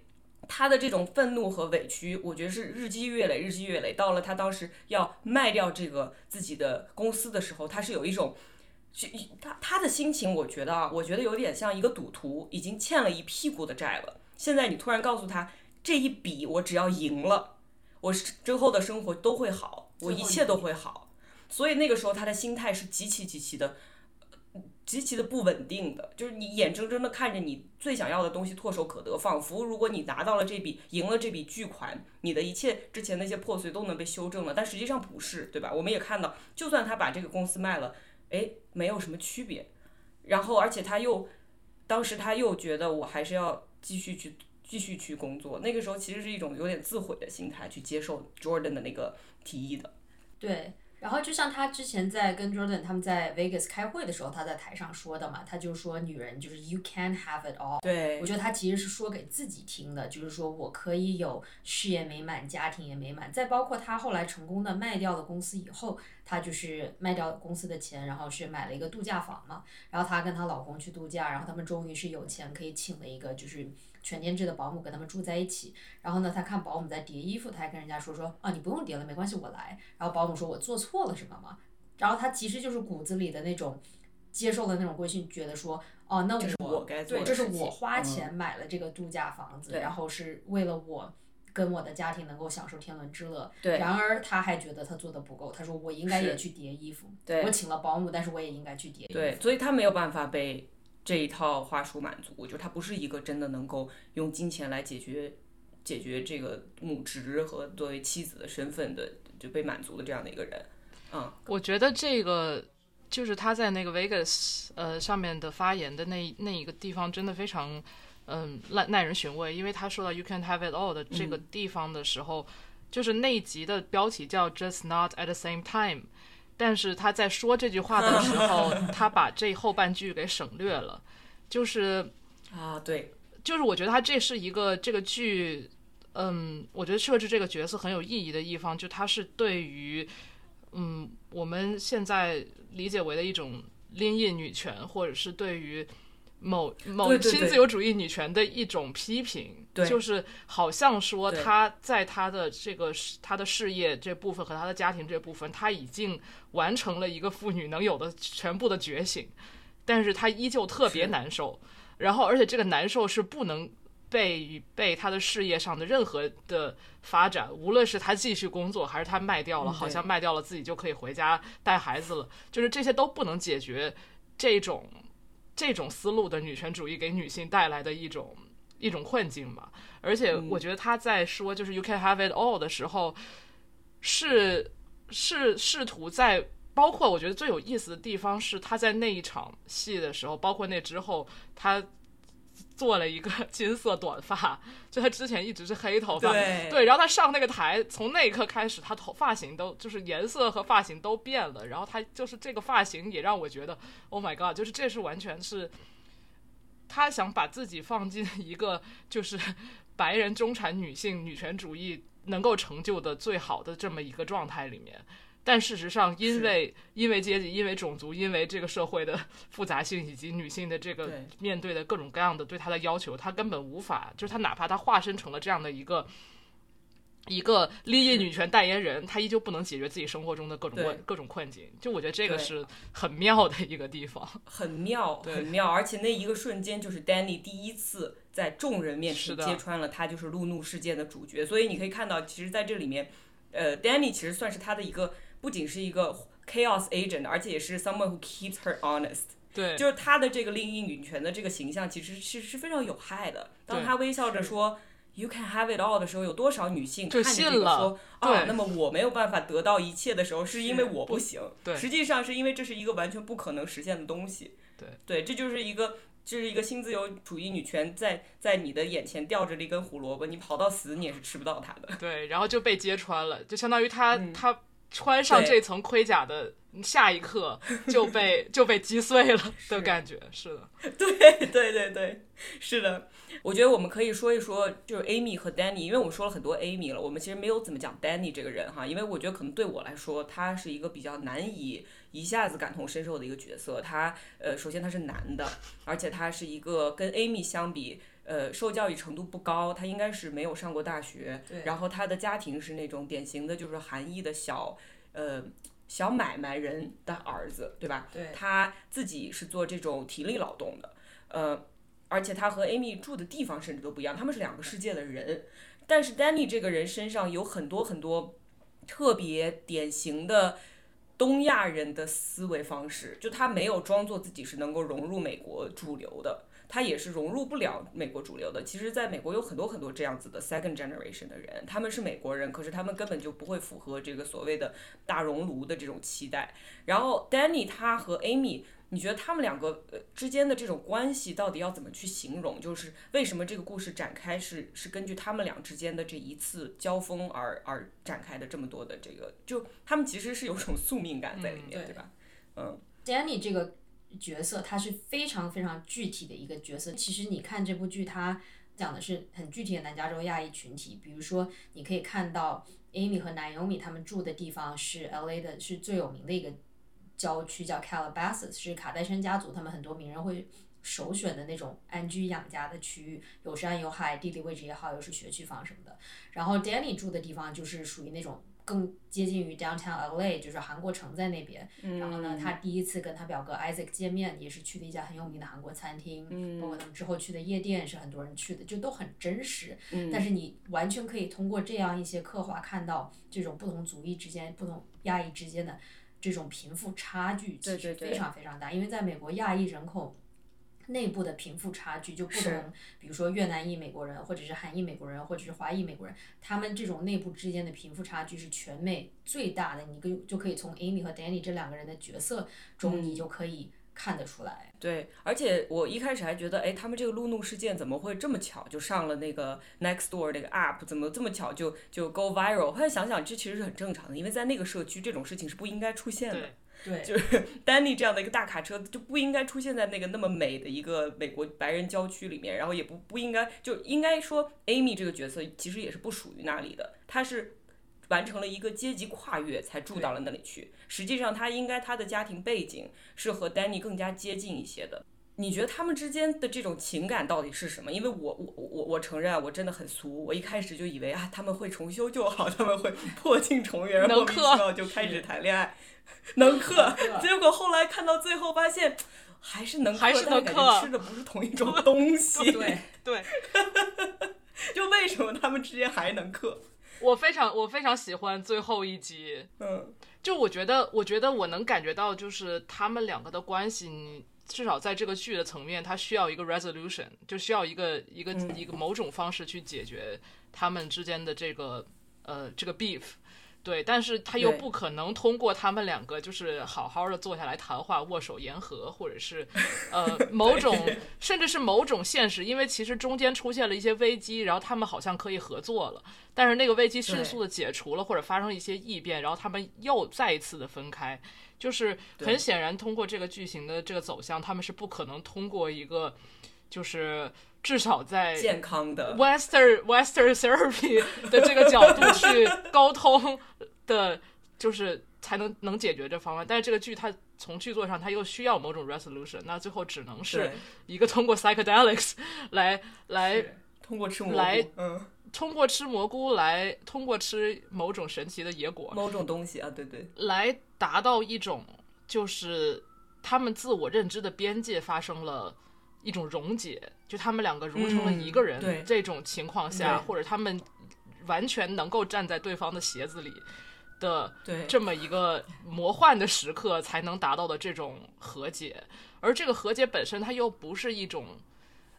他的这种愤怒和委屈，我觉得是日积月累，日积月累。到了他当时要卖掉这个自己的公司的时候，他是有一种。是他他的心情，我觉得啊，我觉得有点像一个赌徒，已经欠了一屁股的债了。现在你突然告诉他，这一笔我只要赢了，我是之后的生活都会好，我一切都会好。所以那个时候他的心态是极其极其的，呃极其的不稳定的。就是你眼睁睁的看着你最想要的东西唾手可得，仿佛如果你拿到了这笔赢了这笔巨款，你的一切之前那些破碎都能被修正了。但实际上不是，对吧？我们也看到，就算他把这个公司卖了。哎，没有什么区别。然后，而且他又，当时他又觉得我还是要继续去继续去工作。那个时候其实是一种有点自毁的心态去接受 Jordan 的那个提议的。对，然后就像他之前在跟 Jordan 他们在 Vegas 开会的时候，他在台上说的嘛，他就说女人就是 You can have it all。对我，觉得他其实是说给自己听的，就是说我可以有事业美满，家庭也美满。再包括他后来成功的卖掉了公司以后，他就是卖掉公司的钱，然后是买了一个度假房嘛。然后她跟她老公去度假，然后他们终于是有钱可以请了一个就是全天制的保姆跟他们住在一起。然后呢，他看保姆在叠衣服，他还跟人家说说啊，你不用叠了，没关系，我来。然后保姆说我做错了什么吗？然后他其实就是骨子里的那种接受的那种规训，觉得说哦，那我该做对，这是我花嗯钱买了这个度假房子，对然后是为了我跟我的家庭能够享受天伦之乐。对然而他还觉得他做的不够，他说我应该也去叠衣服，对我请了保姆，但是我也应该去叠衣服。对，所以他没有办法被这一套话术满足，就他不是一个真的能够用金钱来解决解决这个母职和作为妻子的身份的就被满足的这样的一个人。嗯，我觉得这个就是他在那个 Vegas 呃上面的发言的那那一个地方，真的非常嗯耐耐人寻味，因为他说到 “You can have it all” 的这个地方的时候，就是那一集的标题叫 “Just not at the same time”，但是他在说这句话的时候，他把这后半句给省略了，就是啊，对，就是我觉得他这是一个这个剧，嗯，我觉得设置这个角色很有意义的一方，就他是对于，嗯，我们现在理解为的一种拎印女权，或者是对于某某新自由主义女权的一种批评，对。就是好像说她在她的这个她的事业这部分和她的家庭这部分，她已经完成了一个妇女能有的全部的觉醒，但是她依旧特别难受。然后而且这个难受是不能被被她的事业上的任何的发展，无论是她继续工作，还是她卖掉了，嗯好像卖掉了自己就可以回家带孩子了，就是这些都不能解决这种这种思路的女权主义给女性带来的一种一种困境吧。而且嗯我觉得他在说就是 “you can have it all” 的时候，是是试图在。包括我觉得最有意思的地方是，他在那一场戏的时候，包括那之后，他做了一个 金色短发，就他之前一直是黑头发，对然后他上那个台，从那一刻开始，他头发型都就是颜色和发型都变了，然后他就是这个发型也让我觉得，Oh my god，就是这是完全是他想把自己放进一个就是白人中产女性女权主义能够成就的最好的这么一个状态里面。但事实上，因为因为阶级、因为种族、因为这个社会的复杂性以及女性的这个面对的各种各样的对她的要求，她根本无法，就是她哪怕她化身成了这样的一个一个利益女权代言人，她依旧不能解决自己生活中的各种对问各种困境。就我觉得这个是很妙的一个地方。很妙，很妙，而且那一个瞬间就是 Danny 第一次在众人面前揭穿了他就是路怒事件的主角，所以你可以看到，其实在这里面，呃，Danny 其实算是他的一个，不仅是一个 chaos agent，而且也是 someone who keeps her honest。对，就是他的这个另一女权的这个形象，其实是是非常有害的。当对他微笑着说 “You can have it all” 的时候，有多少女性看着这个说啊，那么我没有办法得到一切的时候，是因为我不行。对实际上是因为这是一个完全不可能实现的东西。对，对，这就是一个。这是一个新自由主义女权在在你的眼前吊着了一根胡萝卜，你跑到死你也是吃不到它的。对，然后就被揭穿了，就相当于他、嗯他穿上这层盔甲的下一刻 就被就被击碎了的感觉。是的，对对对对，是的。我觉得我们可以说一说，就是 Amy 和 Danny，因为我们说了很多 Amy 了，我们其实没有怎么讲 Danny 这个人哈，因为我觉得可能对我来说，他是一个比较难以一下子感同身受的一个角色。他呃，首先他是男的，而且他是一个跟 Amy 相比。呃，受教育程度不高，他应该是没有上过大学。对然后他的家庭是那种典型的，就是韩裔的小，呃，小买卖人的儿子，对吧？对他自己是做这种体力劳动的，呃，而且他和 Amy 住的地方甚至都不一样，他们是两个世界的人。但是 Danny 这个人身上有很多很多特别典型的东亚人的思维方式，就他没有装作自己是能够融入美国主流的。他也是融入不了美国主流的。其实，在美国有很多很多这样子的 second generation 的人，他们是美国人，可是他们根本就不会符合这个所谓的大熔炉的这种期待。然后 Danny 他和 Amy，你觉得他们两个呃之间的这种关系到底要怎么去形容？就是为什么这个故事展开是是根据他们俩之间的这一次交锋而而展开的这么多的这个，就他们其实是有种宿命感在里面，嗯对对吧？嗯，Danny 这个角色，他是非常非常具体的一个角色。其实你看这部剧，它讲的是很具体的南加州亚裔群体。比如说，你可以看到 Amy 和 Naomi 他们住的地方是 LA 的，是最有名的一个郊区，叫 Calabasas，是卡戴珊家族他们很多名人会首选的那种安居养家的区域，有山有海，地理位置也好，又是学区房什么的。然后 Danny 住的地方就是属于那种更接近于 downtown LA，就是韩国城在那边。然后呢，他第一次跟他表哥 Isaac 见面，也是去的一家很有名的韩国餐厅，包括他们之后去的夜店是很多人去的，就都很真实。但是你完全可以通过这样一些刻画，看到这种不同族裔之间、不同亚裔之间的这种贫富差距，其实非常非常大。因为在美国，亚裔人口内部的贫富差距就不是同，比如说越南裔美国人，或者是韩裔美国人，或者是华裔美国人，他们这种内部之间的贫富差距是全美最大的。你跟就可以从 Amy 和 Danny 这两个人的角色中，你就可以看得出来。对，而且我一开始还觉得，哎，他们这个路怒事件怎么会这么巧就上了那个 Nextdoor 那个 app，怎么这么巧就就 go viral？后来想想，这其实是很正常的，因为在那个社区这种事情是不应该出现的。对，就是 丹尼这样的一个大卡车就不应该出现在那个那么美的一个美国白人郊区里面，然后也不不应该就应该说 Amy 这个角色其实也是不属于那里的，她是完成了一个阶级跨越才住到了那里去。实际上，她应该她的家庭背景是和丹尼更加接近一些的。你觉得他们之间的这种情感到底是什么？因为我我我我承认啊，我真的很俗。我一开始就以为啊，他们会重修旧好，他们会 破镜重圆，能莫名其妙就开始谈恋爱，能克。结果后来看到最后发现，还是能克，还是能克吃的不是同一种东 西。对，对，就为什么他们之间还能克？我非常我非常喜欢最后一集，嗯，就我觉得，我觉得我能感觉到，就是他们两个的关系，你至少在这个剧的层面，它需要一个 resolution，就需要一个一个、一个某种方式去解决他们之间的这个呃这个 beef。对，但是他又不可能通过他们两个就是好好的坐下来谈话、握手言和，或者是 呃某种甚至是某种现实，因为其实中间出现了一些危机，然后他们好像可以合作了，但是那个危机迅速的解除了，或者发生一些异变，然后他们又再一次的分开，就是很显然通过这个剧情的这个走向，他们是不可能通过一个就是至少在健康的。Western Western therapy 的这个角度去 沟通的，就是才能能解决这方案。但是这个剧它从剧作上它又需要某种 resolution，那最后只能是一个通过 psychedelics 来来通过吃蘑菇，来嗯，通过吃蘑菇来，通过吃某种神奇的野果某种东西啊，对对，来达到一种就是他们自我认知的边界发生了一种溶解，就他们两个融成了一个人。这种情况下，对或者他们完全能够站在对方的鞋子里的对这么一个魔幻的时刻，才能达到的这种和解。而这个和解本身，它又不是一种，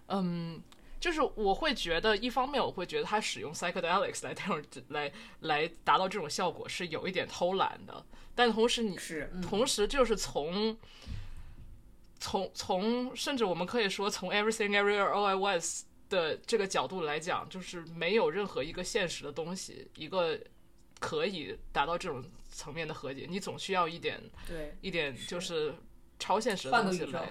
嗯。就是我会觉得，一方面我会觉得他使用 psychedelics 来这种来来达到这种效果是有一点偷懒的，但同时你是同时就是从从从甚至我们可以说从 everything everywhere all at once 的这个角度来讲，就是没有任何一个现实的东西，一个可以达到这种层面的和解，你总需要一点对一点就是。超现实的东西来。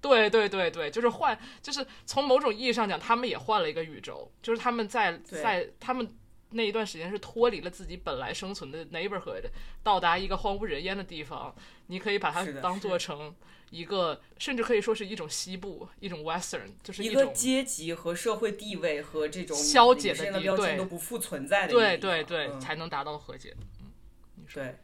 对对对对，就是换，就是从某种意义上讲，他们也换了一个宇宙，就是他们在在他们那一段时间是脱离了自己本来生存的 neighborhood，到达一个荒无人烟的地方，你可以把它当做成一个，甚至可以说是一种西部，一种 western，就是一个阶级和社会地位和这种消解的地对标签都不复存在的一对对对、嗯。才能达到和解。嗯对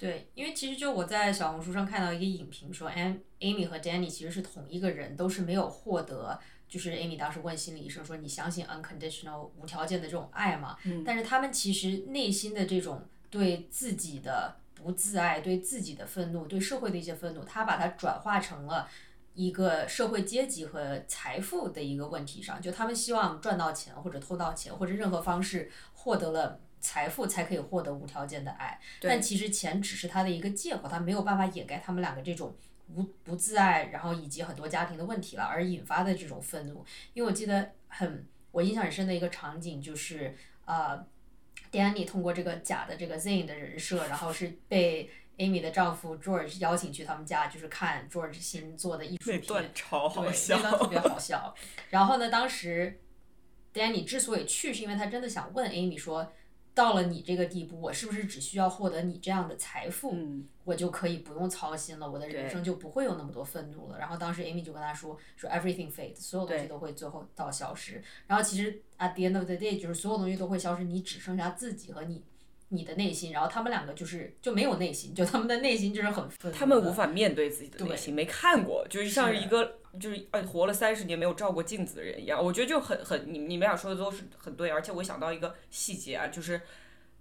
对，因为其实就我在小红书上看到一个影评说，Am Amy 和 Danny 其实是同一个人，都是没有获得，就是 Amy 当时问心理医生说你相信 unconditional 无条件的这种爱吗？但是他们其实内心的这种对自己的不自爱、对自己的愤怒、对社会的一些愤怒，他把它转化成了。一个社会阶级和财富的一个问题上，就他们希望赚到钱或者偷到钱或者任何方式获得了财富，才可以获得无条件的爱。但其实钱只是他的一个借口，他没有办法掩盖他们两个这种无不自爱，然后以及很多家庭的问题了，而引发的这种愤怒。因为我记得很我印象很深的一个场景就是呃，Danny 通过这个假的这个 Zayn 的人设，然后是被 Amy 的丈夫 George 邀请去他们家，就是看 George 新做的艺术品。那段超好对，笑那，段特别好 笑。然后呢，当时 Danny 之所以去，是因为他真的想问 Amy 说，到了你这个地步，我是不是只需要获得你这样的财富，嗯我就可以不用操心了，我的人生就不会有那么多愤怒了。然后当时 Amy 就跟他说，说 everything fades，所有东西都会最后到消失。然后其实 at the end of the day，就是所有东西都会消失，你只剩下自己和你。你的内心，然后他们两个就是就没有内心，就他们的内心就是很愤怒。他们无法面对自己的内心，没看过，就是像一个就是呃活了三十年没有照过镜子的人一样。我觉得就很很，你你们俩说的都是很对，而且我想到一个细节啊，就是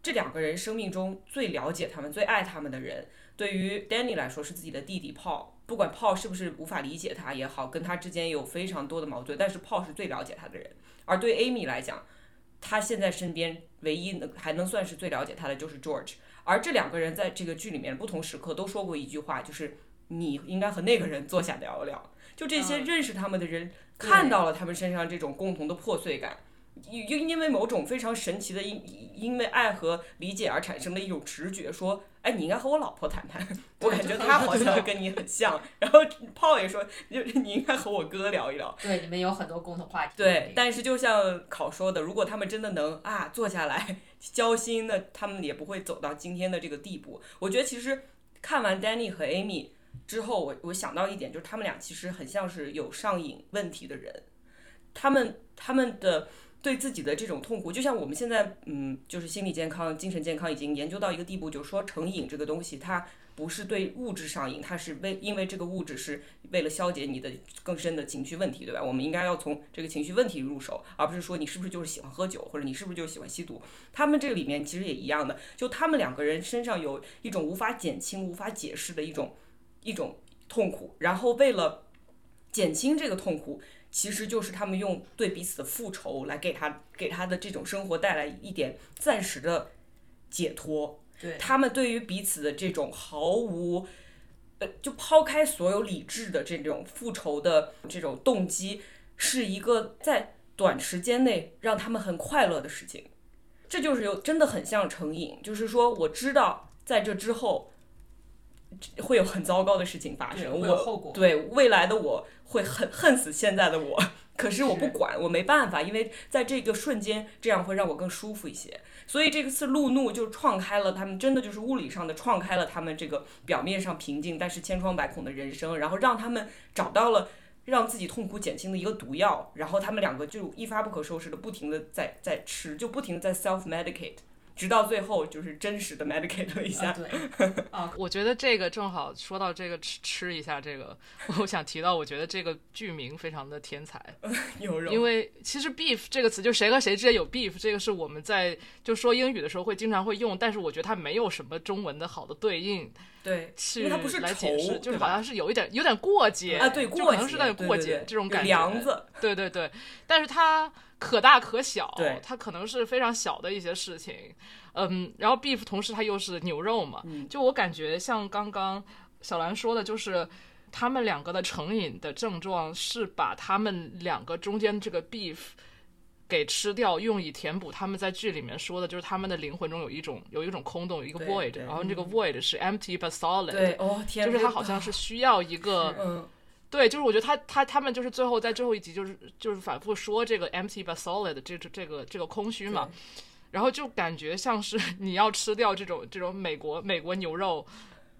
这两个人生命中最了解他们、最爱他们的人，对于 Danny 来说是自己的弟弟 Paul。不管 Paul 是不是无法理解他也好，跟他之间有非常多的矛盾，但是 Paul 是最了解他的人。而对 Amy 来讲，他现在身边唯一能还能算是最了解他的就是 George。而这两个人在这个剧里面不同时刻都说过一句话，就是你应该和那个人坐下聊聊。就这些嗯认识他们的人看到了他们身上这种共同的破碎感，因因因为某种非常神奇的因因为爱和理解而产生的一种直觉，说，哎，你应该和我老婆谈谈，我感觉她 好像跟你 很像。然后炮也说，就是你应该和我哥聊一聊。对你们有很多共同话题。对，但是就像考说的，如果他们真的能啊坐下来交心，那他们也不会走到今天的这个地步。我觉得其实看完 Danny 和 Amy 之后，我我想到一点，就是他们俩其实很像是有上瘾问题的人，他们他们的。对自己的这种痛苦，就像我们现在，嗯，就是心理健康、精神健康已经研究到一个地步，就是说成瘾这个东西，它不是对物质上瘾，它是为因为这个物质是为了消解你的更深的情绪问题，对吧？我们应该要从这个情绪问题入手，而不是说你是不是就是喜欢喝酒，或者你是不是就是喜欢吸毒。他们这里面其实也一样的，就他们两个人身上有一种无法减轻、无法解释的一种一种痛苦，然后为了减轻这个痛苦。其实就是他们用对彼此的复仇来给他给他的这种生活带来一点暂时的解脱。对他们对于彼此的这种毫无，呃，就抛开所有理智的这种复仇的这种动机，是一个在短时间内让他们很快乐的事情。这就是有真的很像成瘾，就是说我知道在这之后会有很糟糕的事情发生，我后果对未来的我会恨恨死现在的我，可是我不管，我没办法，因为在这个瞬间，这样会让我更舒服一些。所以这次路怒就创开了他们，真的就是物理上的创开了他们这个表面上平静但是千疮百孔的人生，然后让他们找到了。让自己痛苦减轻的一个毒药，然后他们两个就一发不可收拾的不停的在在吃，就不停地在 self medicate，直到最后就是真实的 medicate 了一下。啊对，啊我觉得这个正好说到这个吃吃一下这个，我想提到，我觉得这个剧名非常的天才，牛肉，因为其实 beef 这个词就谁和谁之间有 beef，这个是我们在就说英语的时候会经常会用，但是我觉得它没有什么中文的好的对应对，因去为它不是来解释，就是好像是有一点有点过节啊，对，就过节可能是带有过节这种感觉，梁子，对对对，但是它可大可小，对它可能是非常小的一些事情，嗯，然后 beef 同时它又是牛肉嘛，嗯。就我感觉像刚刚小兰说的，就是他们两个的成瘾的症状是把他们两个中间这个 beef 给吃掉，用以填补他们在剧里面说的，就是他们的灵魂中有一种有一种空洞，有一个 void，然后这个 void 是 empty but solid，对，哦天，就是他好像是需要一个。嗯，对，就是我觉得他他他们就是最后在最后一集就是就是反复说这个 empty but solid 这这这个这个空虚嘛，然后就感觉像是 你要吃掉这种这种美国美国牛肉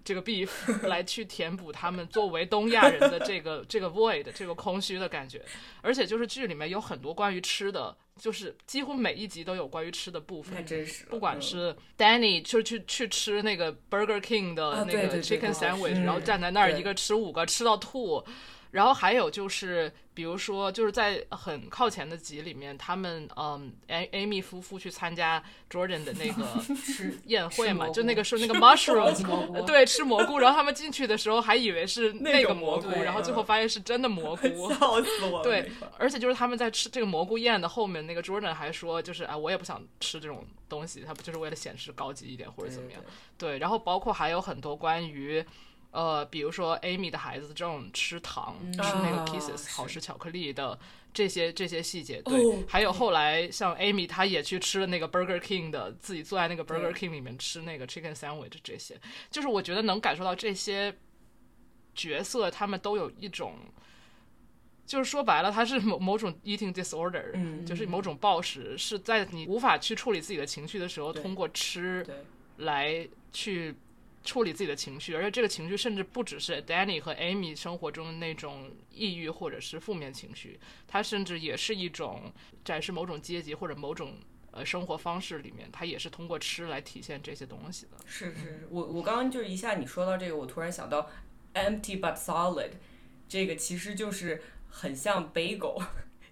这个 beef 来去填补他们作为东亚人的这个这个 void 这个空虚的感觉，而且就是剧里面有很多关于吃的，就是几乎每一集都有关于吃的部分不管嗯。是 Danny 就去去吃那个 Burger King 的那个 chicken sandwich，是然后站在那儿一个吃五个吃到吐，然后还有就是比如说就是在很靠前的集里面，他们嗯 Amy 夫妇去参加 Jordan 的那个 吃宴会嘛，就那个是那个 mushroom 蘑菇对，吃蘑菇，然后他们进去的时候还以为是那个蘑菇然后最后发现是真的蘑菇。笑死我了，对，而且就是他们在吃这个蘑菇宴的后面，那个 Jordan 还说，就是啊，我也不想吃这种东西，他不就是为了显示高级一点或者怎么样？对，然后包括还有很多关于。呃，比如说 Amy 的孩子这种吃糖、吃那个啊 Kisses、是。好吃巧克力的这些这些细节，哦对，还有后来像 Amy 她也去吃了那个 Burger King 的，自己坐在那个 Burger King 里面吃那个 chicken sandwich 这些，就是我觉得能感受到这些角色他们都有一种，就是说白了，他是某某种 eating disorder，、嗯就是某种暴食，是在你无法去处理自己的情绪的时候，通过吃来去处理自己的情绪，而且这个情绪甚至不只是 Danny 和 Amy 生活中的那种抑郁或者是负面情绪，它甚至也是一种展示某种阶级或者某种呃生活方式里面，它也是通过吃来体现这些东西的。是是，我我刚刚就是一下你说到这个，我突然想到 empty but solid，这个其实就是很像 bagel，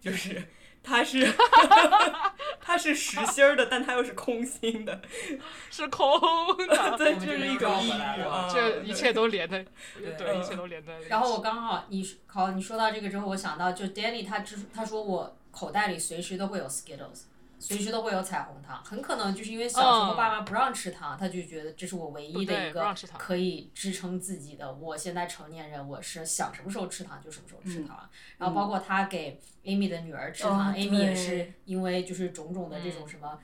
就是它是 它是实心儿的，但它又是空心的，是空的，对，就这是一种抑郁啊，这一切都连在，对对，一切都连在一起。然后我刚好你考你说到这个之后，我想到就 Danny 他之他说我口袋里随时都会有 Skittles，随时都会有彩虹糖，很可能就是因为小时候嗯爸妈不让吃糖，他就觉得这是我唯一的一个可以支撑自己的。我现在成年人，我是想什么时候吃糖就什么时候吃糖。然后包括他给 Amy 的女儿吃糖、哦 a m y 也是因为就是种种的这嗯种什么，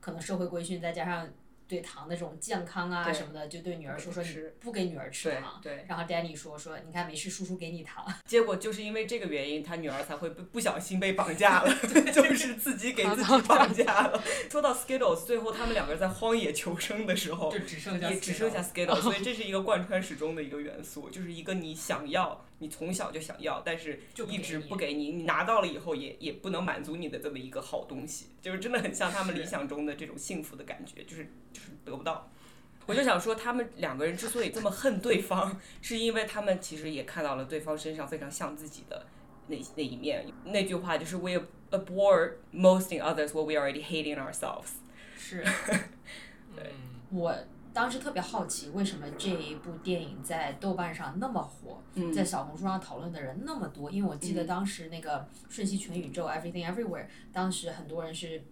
可能社会规训再加上。对糖的这种健康啊什么的，就对女儿说说你是不给女儿吃对糖，对，然后 Danny 说说，你看没事，叔叔给你糖。结果就是因为这个原因，他女儿才会不不小心被绑架了，就是自己给自己 绑架了。说到 Skittles，最后他们两个人在荒野求生的时候，就只剩也只剩下 Skittles，所以这是一个贯穿始终的一个元素，就是一个你想要，你从小就想要，但是就一直不给你你拿到了以后也也不能满足你的这么一个好东西，就是真的很像他们理想中的这种幸福的感觉，就是就是得不到。我就想说，他们两个人之所以这么恨对方，是因为他们其实也看到了对方身上非常像自己的那那一面。那句话就是 “We abhor most in others what we already hate in ourselves”。是 对，我当时特别好奇，为什么这一部电影在豆瓣上那么火，嗯在小红书上讨论的人那么多？因为我记得嗯当时那个《瞬息全宇宙》（Everything Everywhere），当时很多人是。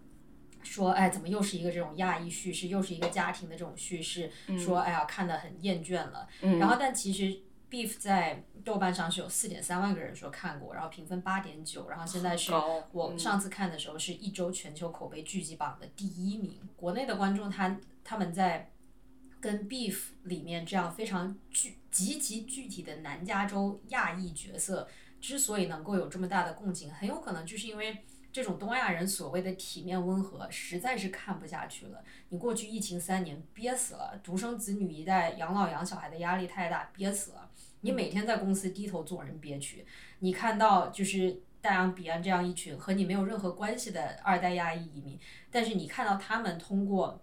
说，哎，怎么又是一个这种亚裔叙事，又是一个家庭的这种叙事？说，哎呀，看得很厌倦了。嗯然后，但其实 Beef 在豆瓣上是有四点三万个人说看过，然后评分八点九，然后现在是我上次看的时候是一周全球口碑剧集榜的第一名。国内的观众他他们在跟 Beef 里面这样非常具极其具体的南加州亚裔角色之所以能够有这么大的共情，很有可能就是因为。这种东亚人所谓的体面温和，实在是看不下去了。你过去疫情三年憋死了，独生子女一代养老养小孩的压力太大，憋死了。你每天在公司低头做人憋屈，你看到就是大洋彼岸这样一群和你没有任何关系的二代亚裔移民，但是你看到他们通过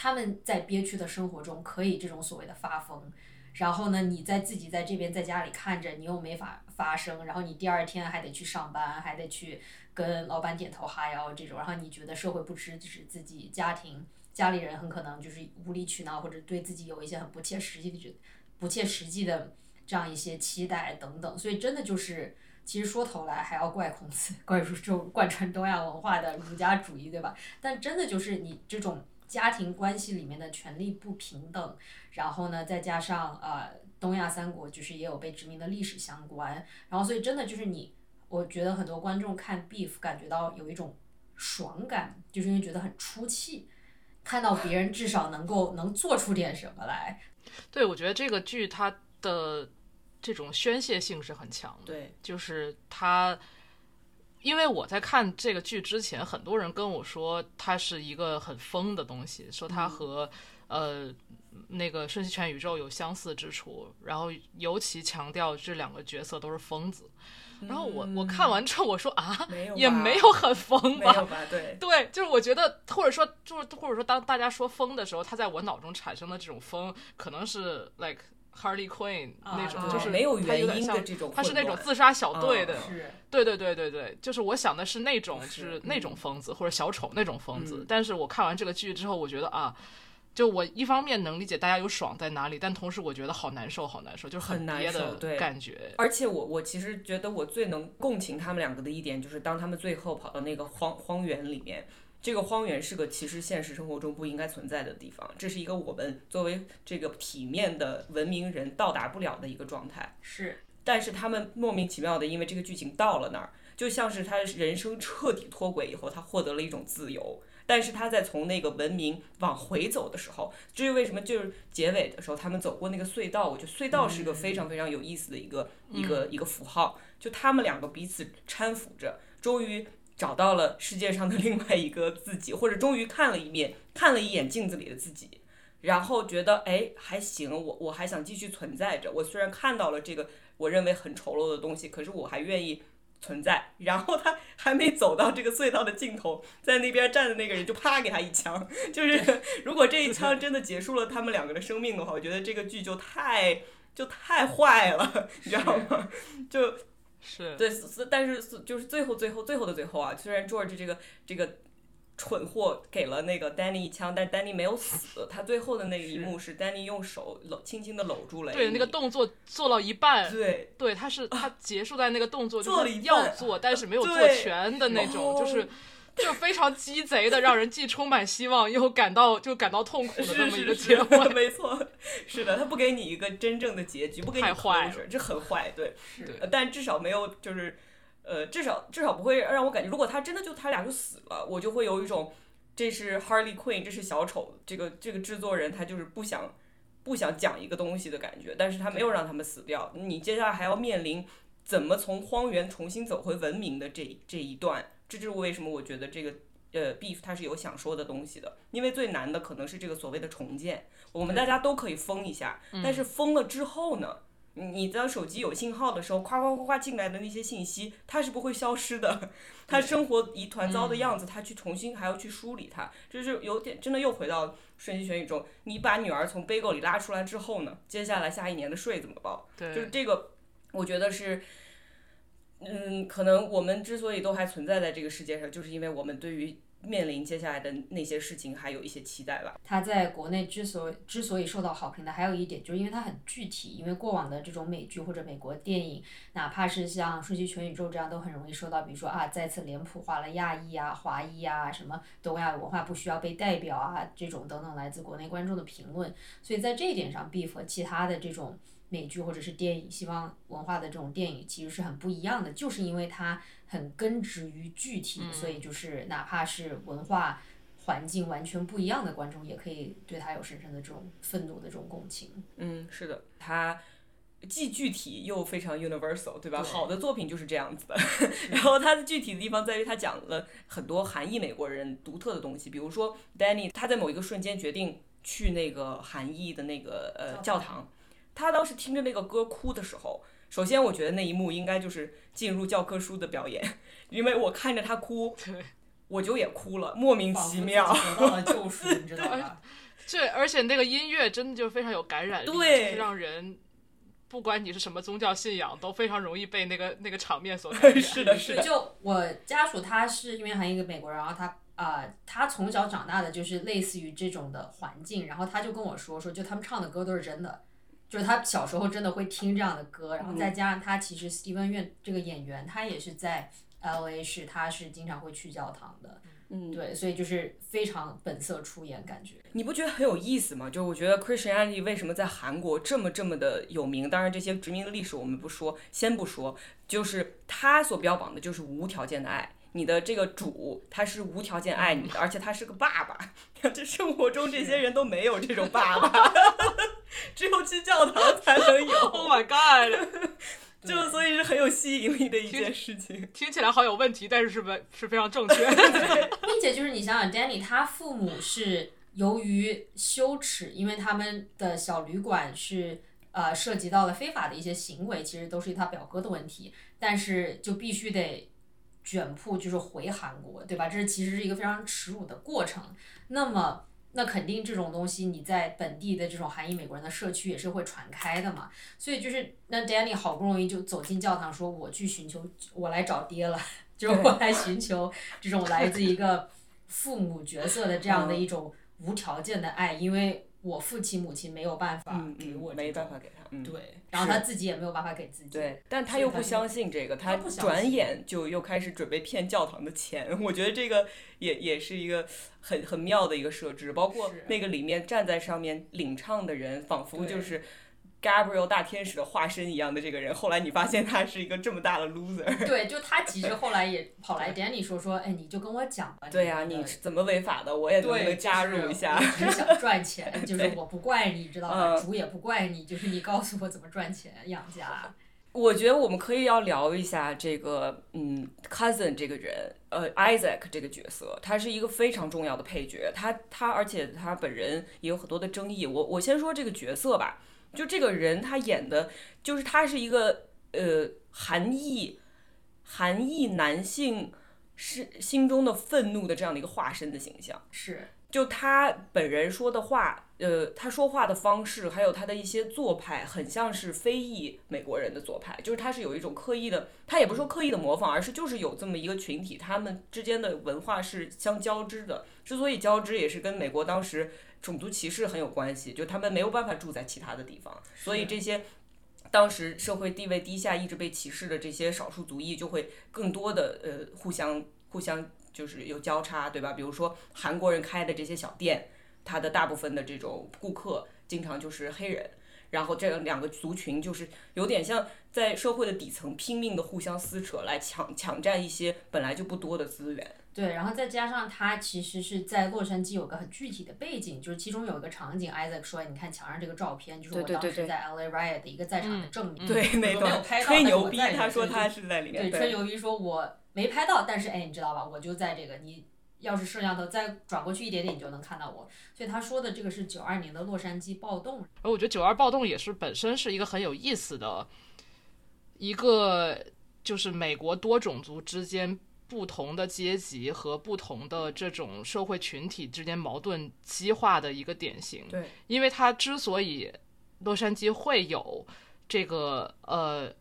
他们在憋屈的生活中可以这种所谓的发疯，然后呢，你在自己在这边在家里看着，你又没法发声，然后你第二天还得去上班，还得去跟老板点头哈腰这种，然后你觉得社会不支持自己，家庭家里人很可能就是无理取闹，或者对自己有一些很不切实际的、不切实际的这样一些期待等等，所以真的就是。其实说头来还要怪孔子，怪这种贯穿东亚文化的儒家主义，对吧？但真的就是你这种家庭关系里面的权力不平等，然后呢，再加上呃东亚三国就是也有被殖民的历史相关，然后所以真的就是你，我觉得很多观众看 Beef 感觉到有一种爽感，就是因为觉得很出气，看到别人至少能够能做出点什么来。对，我觉得这个剧它的这种宣泄性是很强的。对，就是它，因为我在看这个剧之前，很多人跟我说它是一个很疯的东西，说它和、呃那个《瞬息全宇宙》有相似之处，然后尤其强调这两个角色都是疯子。然后我我看完之后，我说啊，也没有很疯吧，吧？对，对，就是我觉得，或者说，就是或者说，当大家说疯的时候，他在我脑中产生的这种疯，可能是 like Harley Quinn 那种，啊就是没有点像原因的这种他是那种自杀小队的，对对对对对，就是我想的是那种，是就是那种疯子或者小丑那种疯子。嗯但是我看完这个剧之后，我觉得啊。就我一方面能理解大家有爽在哪里，但同时我觉得好难受，好难受，就是很难憋的感觉。而且我我其实觉得我最能共情他们两个的一点，就是当他们最后跑到那个荒荒原里面，这个荒原是个其实现实生活中不应该存在的地方，这是一个我们作为这个体面的文明人到达不了的一个状态。是，但是他们莫名其妙的，因为这个剧情到了那儿，就像是他人生彻底脱轨以后，他获得了一种自由。但是他在从那个文明往回走的时候，至于为什么就是结尾的时候，他们走过那个隧道，我觉得隧道是一个非常非常有意思的一个、一个一个符号，就他们两个彼此搀扶着，终于找到了世界上的另外一个自己，或者终于看了一面，看了一眼镜子里的自己，然后觉得哎还行，我我还想继续存在着。我虽然看到了这个我认为很丑陋的东西，可是我还愿意存在。然后他还没走到这个隧道的尽头，在那边站的那个人就啪给他一枪。就是如果这一枪真的结束了他们两个的生命的话，我觉得这个剧就太就太坏了，你知道吗？就是对，是但是是就是最后最后最后的最后啊，虽然 George 这个这个蠢货给了那个 Danny 一枪，但 Danny 没有死。他最后的那一幕是 Danny 用手搂轻轻的搂住了。对，那个动作做到一半，对对，他是他结束在那个动作，就是做了一半要做，但是没有做全的那种，哦就是就非常鸡贼的，让人既充满希望又感到就感到痛苦的是那么一个结 尾。是，没错，是的，他不给你一个真正的结局，不给你太坏 closure，这很坏，对，对呃但至少没有就是，呃，至少至少不会让我感觉，如果他真的就他俩就死了，我就会有一种这是 Harley Quinn，这是小丑，这个这个制作人他就是不想不想讲一个东西的感觉，但是他没有让他们死掉，你接下来还要面临怎么从荒原重新走回文明的这这一段，这就是为什么我觉得这个。呃，Beef 它是有想说的东西的，因为最难的可能是这个所谓的重建，我们大家都可以封一下，但是封了之后呢？你你的手机有信号的时候，夸夸夸夸进来的那些信息，它是不会消失的。它生活一团糟的样子，它去重新还要去梳理它，就是有点真的又回到瞬息全宇宙。你把女儿从背沟里拉出来之后呢，接下来下一年的税怎么报？对就是，这个，我觉得是，嗯，可能我们之所以都还存在在这个世界上，就是因为我们对于面临接下来的那些事情还有一些期待吧。它在国内之所之所以受到好评的，还有一点就是因为它很具体。因为过往的这种美剧或者美国电影，哪怕是像《瞬息全宇宙》这样，都很容易受到，比如说啊，再次脸谱化了亚裔啊、华裔啊，什么东亚文化不需要被代表啊，这种等等来自国内观众的评论。所以在这一点上，Beef 和其他的这种美剧或者是电影、西方文化的这种电影其实是很不一样的，就是因为它很根植于具体，所以就是哪怕是文化。环境完全不一样的观众，也可以对他有深深的这种愤怒的这种共情。嗯，是的，它既具体又非常 universal，对吧？对好的作品就是这样子的。然后它的具体的地方在于，它讲了很多韩裔美国人独特的东西，比如说 Danny，他在某一个瞬间决定去那个韩裔的那个呃教堂。他当时听着那个歌哭的时候，首先我觉得那一幕应该就是进入教科书的表演，因为我看着他哭，对，我就也哭了，莫名其妙。得到了救赎，你知道吧？对，而且那个音乐真的就非常有感染力，对就是让人不管你是什么宗教信仰，都非常容易被那个那个场面所感染。是的，是的，就我家属他是因为还有一个美国人，然后他啊、呃他从小长大的就是类似于这种的环境，然后他就跟我说说，就他们唱的歌都是真的，就是他小时候真的会听这样的歌，然后再加上他其实 Steven Yeun 这个演员，他也是在 L A 是他是经常会去教堂的，嗯，对，所以就是非常本色出演感觉。你不觉得很有意思吗？就我觉得 Christianity 为什么在韩国这么这么的有名？当然这些殖民的历史我们不说，先不说，就是他所标榜的就是无条件的爱。你的这个主他是无条件爱你的，而且他是个爸爸。这生活中这些人都没有这种爸爸，只有去教堂才能有。Oh my god！就所以是很有吸引力的一件事情。听起来好有问题，但是是非是非常正确。并且就是你想想，Danny 他父母是由于羞耻，因为他们的小旅馆是呃涉及到了非法的一些行为，其实都是他表哥的问题，但是就必须得卷铺就是回韩国，对吧？这是其实是一个非常耻辱的过程。那么。那肯定这种东西你在本地的这种韩裔美国人的社区也是会传开的嘛，所以就是那 Danny 好不容易就走进教堂，说我去寻求，我来找爹了，就是我来寻求这种来自一个父母角色的这样的一种无条件的爱，因为我父亲母亲没有办法嗯给我、嗯，没办法。给他。嗯，对，然后他自己也没有办法给自己。对，但他又不相信这个，他转眼就又开始准备骗教堂的钱。我觉得这个也也是一个很很妙的一个设置，包括那个里面站在上面领唱的人，仿佛就对是 Gabriel 大天使的化身一样的这个人。后来你发现他是一个这么大的 loser。对，就他其实后来也跑来 Danny 说说，哎，你就跟我讲吧。对呀、你是怎么违法的？我也能不，能加入一下？就是只想赚钱，就是我不怪你，知道吧？嗯主也不怪你，就是你告诉我怎么赚钱养家。我觉得我们可以要聊一下这个，嗯，cousin 这个人，呃，Isaac 这个角色，他是一个非常重要的配角，他他而且他本人也有很多的争议。我我先说这个角色吧，就这个人他演的，就是他是一个呃韩裔韩裔男性是心中的愤怒的这样的一个化身的形象。是，就他本人说的话，呃，他说话的方式，还有他的一些做派，很像是非裔美国人的做派，就是他是有一种刻意的，他也不是说刻意的模仿，而是就是有这么一个群体，他们之间的文化是相交织的。之所以交织，也是跟美国当时种族歧视很有关系，就他们没有办法住在其他的地方，所以这些。当时社会地位低下、一直被歧视的这些少数族裔，就会更多的呃互相互相就是有交叉，对吧？比如说韩国人开的这些小店，它的大部分的这种顾客经常就是黑人，然后这两个族群就是有点像在社会的底层拼命的互相撕扯，来抢抢占一些本来就不多的资源。对，然后再加上他其实是在洛杉矶有个很具体的背景，就是其中有一个场景，Isaac 说：“你看墙上这个照片，就是我当时在 LA Riot 的一个在场的证明。对，没有段拍到吹牛逼，他说他是在里面。对，吹牛逼说我没拍到，但是哎，你知道吧，我就在这个，你要是摄像头再转过去一点点，你就能看到我。所以他说的这个是九二年的洛杉矶暴动，而我觉得九二暴动也是本身是一个很有意思的一个，就是美国多种族之间不同的阶级和不同的这种社会群体之间矛盾激化的一个典型。对，因为它之所以洛杉矶会有这个呃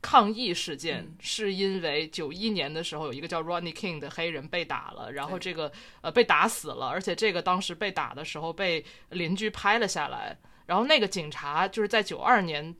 抗议事件，嗯。是因为九一年的时候有一个叫 Ronnie King 的黑人被打了，然后这个呃被打死了，而且这个当时被打的时候被邻居拍了下来，然后那个警察就是在九二年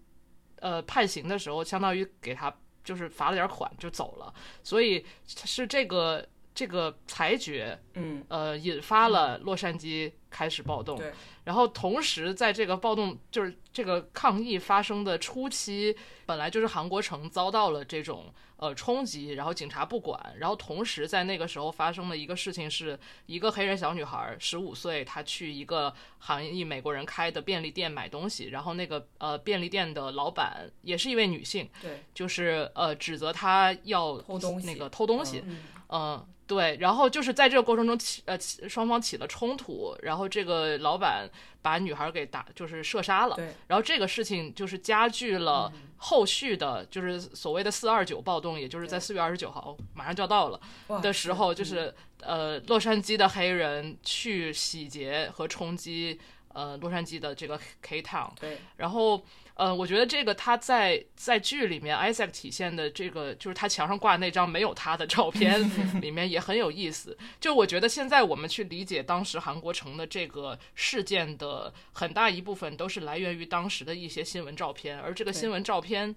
呃判刑的时候，相当于给他就是罚了点款就走了，所以是这个这个裁决嗯，呃引发了洛杉矶开始暴动对。然后同时，在这个暴动就是这个抗议发生的初期，本来就是韩国城遭到了这种呃冲击，然后警察不管。然后同时在那个时候发生的一个事情是，一个黑人小女孩十五岁，她去一个韩裔美国人开的便利店买东西，然后那个呃便利店的老板也是一位女性，对，就是呃指责她要偷东西那个偷东西，嗯，嗯，对，然后就是在这个过程中起呃起双方起了冲突，然后后这个老板把女孩给打，就是射杀了。对，然后这个事情就是加剧了后续的，就是所谓的四二九暴动，也就是在四月二十九号马上就要到了的时候，就嗯。是呃，洛杉矶的黑人去洗劫和冲击呃洛杉矶的这个 K Town，对。然后呃，我觉得这个他在在剧里面 Isaac 体现的这个，就是他墙上挂那张没有他的照片 里面也很有意思。就我觉得现在我们去理解当时韩国城的这个事件的很大一部分都是来源于当时的一些新闻照片，而这个新闻照片，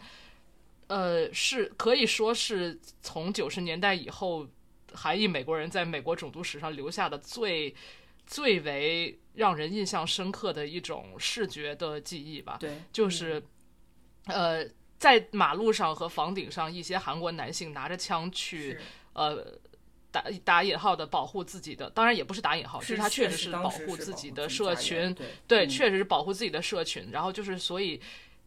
呃，是可以说是从九十年代以后韩裔美国人在美国种族史上留下的最最为让人印象深刻的一种视觉的记忆吧。对，就是，呃，在马路上和房顶上，一些韩国男性拿着枪去呃打打引号的保护自己的，当然也不是打引号，就是他确实是是保护自己的社群，对确实是保护自己的社群。然后就是，所以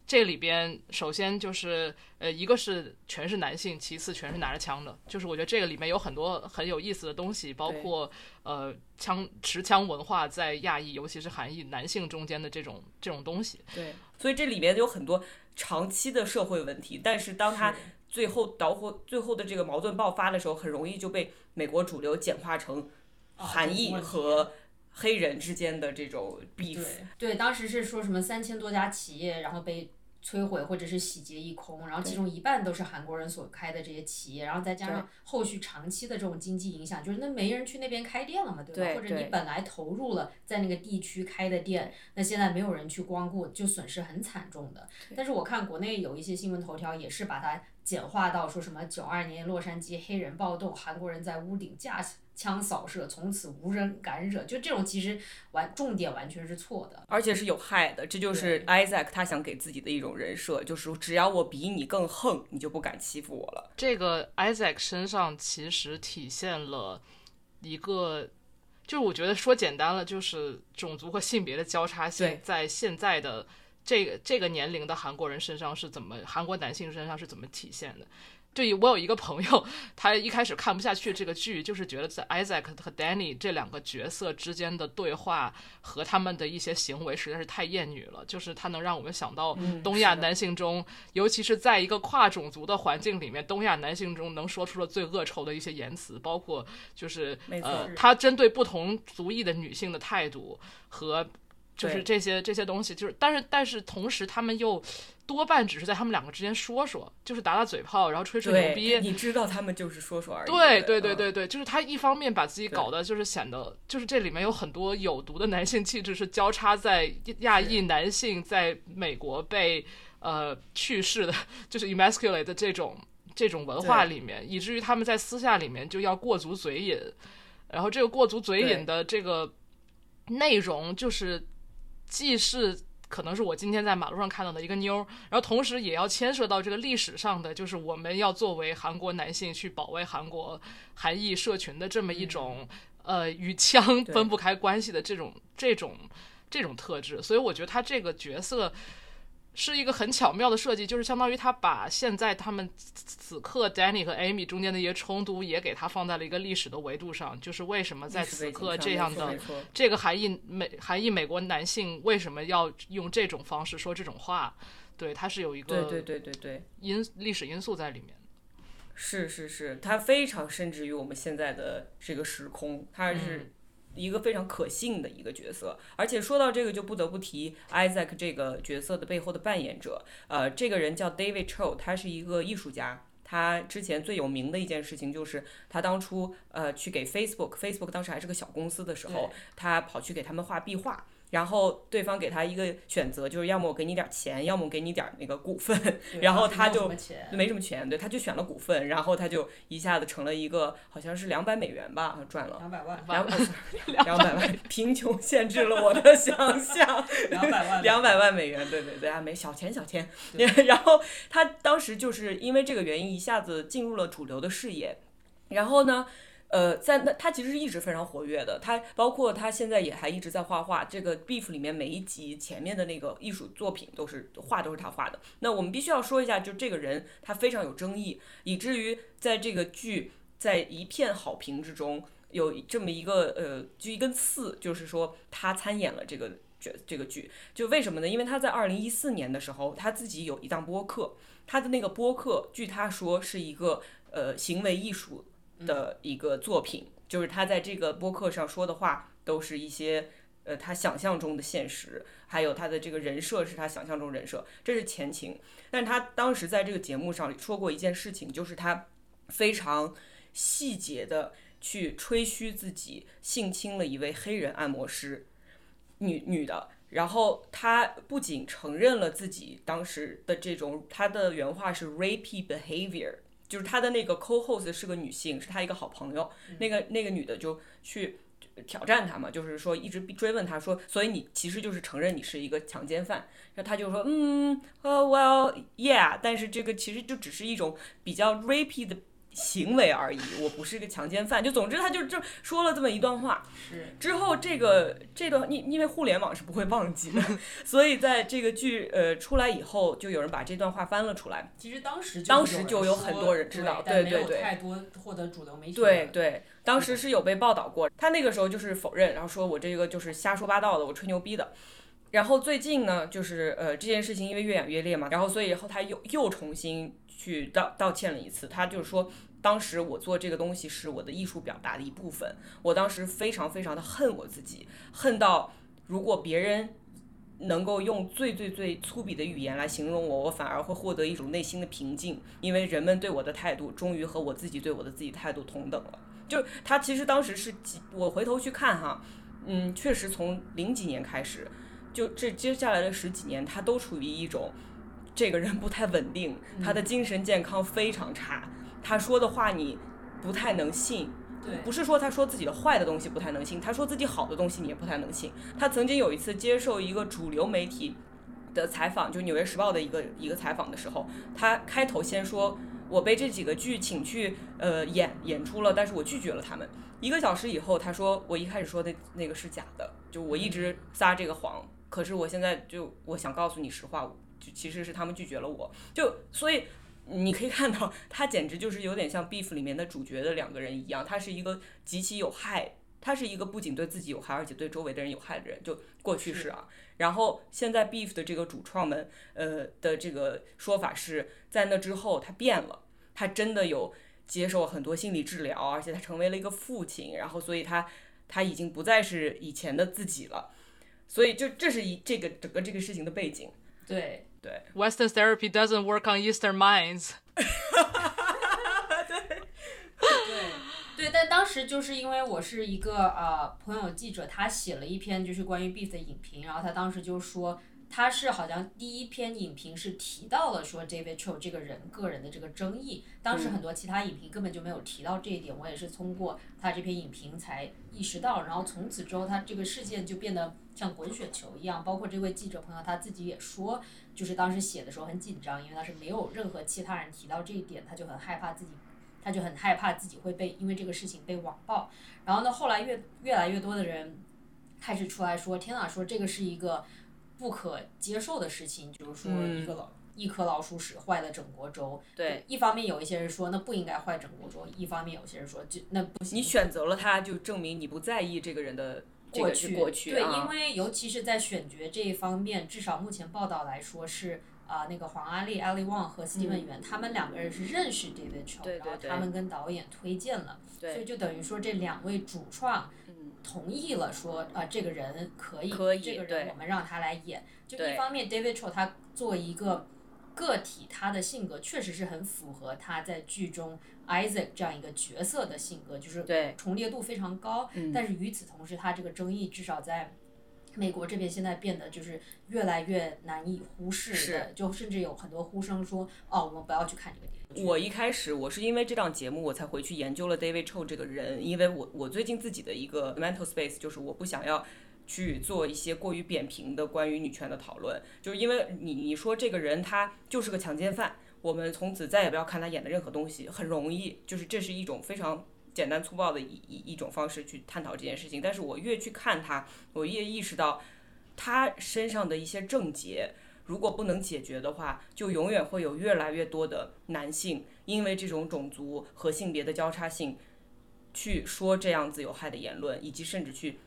这里边首先就是呃，一个是全是男性，其次全是拿着枪的。就是我觉得这个里面有很多很有意思的东西，包括呃枪持枪文化在亚裔，尤其是韩裔男性中间的这种这种东西。对，所以这里面有很多长期的社会问题，但是当他最后导火最后的这个矛盾爆发的时候，很容易就被美国主流简化成韩裔和黑人之间的这种 beef。对对，当时是说什么三千多家企业，然后被摧毁或者是洗劫一空，然后其中一半都是韩国人所开的这些企业，然后再加上后续长期的这种经济影响，就是那没人去那边开店了嘛，对吧？对或者你本来投入了在那个地区开的店，那现在没有人去光顾，就损失很惨重的。但是我看国内有一些新闻头条也是把它简化到说什么九二年洛杉矶黑人暴动，韩国人在屋顶架枪扫射，从此无人敢惹，就这种其实完重点完全是错的。而且是有害的，这就是 Isaac 他想给自己的一种人设，就是只要我比你更横，你就不敢欺负我了。这个 Isaac 身上其实体现了一个，就是我觉得说简单了，就是种族和性别的交叉性在现在的这个这个年龄的韩国人身上是怎么，韩国男性身上是怎么体现的。对我有一个朋友，他一开始看不下去这个剧，就是觉得在 Isaac 和 Danny 这两个角色之间的对话和他们的一些行为实在是太厌女了，就是他能让我们想到东亚男性中，尤其是在一个跨种族的环境里面，东亚男性中能说出了最恶臭的一些言辞，包括就是呃他针对不同族裔的女性的态度和。就是这些这些东西，就是但是但是同时他们又多半只是在他们两个之间说说，就是打打嘴炮，然后吹吹牛逼，，你知道他们就是说说而已。对对对嗯。对对，就是他一方面把自己搞得就是显得，就是这里面有很多有毒的男性气质是交叉在亚裔男性在美国被呃去世的，就是 emasculate 的这种这种文化里面，以至于他们在私下里面就要过足嘴瘾，然后这个过足嘴瘾的这个内容就是既是。可能是我今天在马路上看到的一个妞儿，然后同时也要牵涉到这个历史上的，就是我们要作为韩国男性去保卫韩国韩裔社群的这么一种、呃与枪分不开关系的这种这种这种特质，所以我觉得他这个角色是一个很巧妙的设计，就是相当于他把现在他们此此刻 Danny 和 Amy 中间的一些冲突也给他放在了一个历史的维度上，就是为什么在此刻这样的这个含义美含义美国男性为什么要用这种方式说这种话？对，他是有一个对对对对对，因历史因素在里面。是是是，它非常甚至于我们现在的这个时空，它嗯是一个非常可信的一个角色。而且说到这个，就不得不提 Isaac 这个角色的背后的扮演者，呃，这个人叫 David Cho，他是一个艺术家。他之前最有名的一件事情就是，他当初呃去给 Facebook，Facebook 当时还是个小公司的时候，他跑去给他们画壁画，然后对方给他一个选择，就是要么我给你点钱，要么我给你点那个股份，然后他就没什么钱，对，他就选了股份，然后他就一下子成了一个好像是两百美元吧，赚了两百万，两百两百万，贫穷限制了我的想象，两百万，两百万美元，对对对啊，没小钱小钱，然后他当时就是因为这个原因一下子进入了主流的视野，然后呢。呃，在那他其实是一直非常活跃的，他包括他现在也还一直在画画。这个 Beef 里面每一集前面的那个艺术作品都是画都是他画的。那我们必须要说一下，就这个人他非常有争议，以至于在这个剧在一片好评之中，有这么一个呃，就一根刺，就是说他参演了这个角这个剧，就为什么呢？因为他在二零一四年的时候，他自己有一档播客，他的那个播客，据他说是一个呃行为艺术的一个作品，就是他在这个播客上说的话都是一些呃他想象中的现实，还有他的这个人设是他想象中人设，这是前情。但他当时在这个节目上说过一件事情，就是他非常细节的去吹嘘自己性侵了一位黑人按摩师，女女的。然后他不仅承认了自己当时的这种，他的原话是 rapey behavior，就是他的那个 co-host 是个女性，是他一个好朋友。那个那个女的就去挑战他嘛，就是说一直追问他说，所以你其实就是承认你是一个强奸犯。然后他就说，嗯，呃，well yeah，但是这个其实就只是一种比较 rapey 的行为而已，我不是一个强奸犯。就总之他就就说了这么一段话。是之后这个这段因因为互联网是不会忘记的，所以在这个剧呃出来以后，就有人把这段话翻了出来。其实当时当时就有有很多人知道对，对对太多获得主流媒体对对，当时是有被报道过，他那个时候就是否认，然后说我这个就是瞎说八道的，我吹牛逼的。然后最近呢，就是呃这件事情因为越演越烈嘛，然后所以以后他又又重新去道道歉了一次，他就是说当时我做这个东西是我的艺术表达的一部分，我当时非常非常的恨我自己，恨到如果别人。能够用最最最粗鄙的语言来形容我，我反而会获得一种内心的平静，因为人们对我的态度终于和我自己对我的自己态度同等了。就他其实当时是几，我回头去看哈，嗯，确实从零几年开始，就这接下来的十几年，他都处于一种这个人不太稳定，他的精神健康非常差，他说的话你不太能信。不是说他说自己的坏的东西不太能信，他说自己好的东西你也不太能信。他曾经有一次接受一个主流媒体的采访，就《纽约时报》的一个一个采访的时候，他开头先说：“我被这几个剧请去呃演演出了，但是我拒绝了他们。”一个小时以后，他说：“我一开始说的那个是假的，就我一直撒这个谎，可是我现在就我想告诉你实话，就其实是他们拒绝了我。”就所以。你可以看到，他简直就是有点像《Beef》里面的主角的两个人一样，他是一个极其有害，他是一个不仅对自己有害，而且对周围的人有害的人。就过去式啊，然后现在 Beef 的这个主创们，呃的这个说法是在那之后他变了，他真的有接受很多心理治疗，而且他成为了一个父亲，然后所以他他已经不再是以前的自己了，所以就这是一这个整个这个事情的背景。对对，Western therapy doesn't work on Eastern minds。对 对，但当时就是因为我是一个呃朋友记者，他写了一篇就是关于 Beef 的影评，然后他当时就说。他是好像第一篇影评是提到了说 David Cho 这个人个人的这个争议，当时很多其他影评根本就没有提到这一点，我也是通过他这篇影评才意识到，然后从此之后他这个事件就变得像滚雪球一样，包括这位记者朋友他自己也说，就是当时写的时候很紧张，因为当时没有任何其他人提到这一点，他就很害怕自己他就很害怕自己会被因为这个事情被网暴，然后呢，后来越越来越多的人开始出来说，天呐，说这个是一个不可接受的事情，就是说一个老、一颗老鼠屎坏了整锅粥。对，一方面有一些人说那不应该坏整锅粥，一方面有些人说就那不行。你选择了他，就证明你不在意这个人的这个过去，过去对，啊因为尤其是在选角这一方面，至少目前报道来说是啊、那个黄阿丽 Ali Wong 和斯蒂文元、他们两个人是认识 David Cho，嗯对对对然后他们跟导演推荐了，对所以就等于说这两位主创同意了说啊、这个人可以，可以这个人我们让他来演。就一方面，David Cho 他作为一个个体，他的性格确实是很符合他在剧中 Isaac 这样一个角色的性格，就是对嗯重叠度非常高。但是与此同时，他这个争议至少在美国这边现在变得就是越来越难以忽视的，是就甚至有很多呼声说，哦，我们不要去看这个电影。我一开始我是因为这档节目我才回去研究了 David Cho 这个人，因为我我最近自己的一个 mental space 就是我不想要去做一些过于扁平的关于女权的讨论，就是因为你你说这个人他就是个强奸犯，我们从此再也不要看他演的任何东西，很容易，就是这是一种非常。简单粗暴的一一一种方式去探讨这件事情，但是我越去看他，我越意识到他身上的一些症结，如果不能解决的话，就永远会有越来越多的男性因为这种种族和性别的交叉性，去说这样子有害的言论，以及甚至去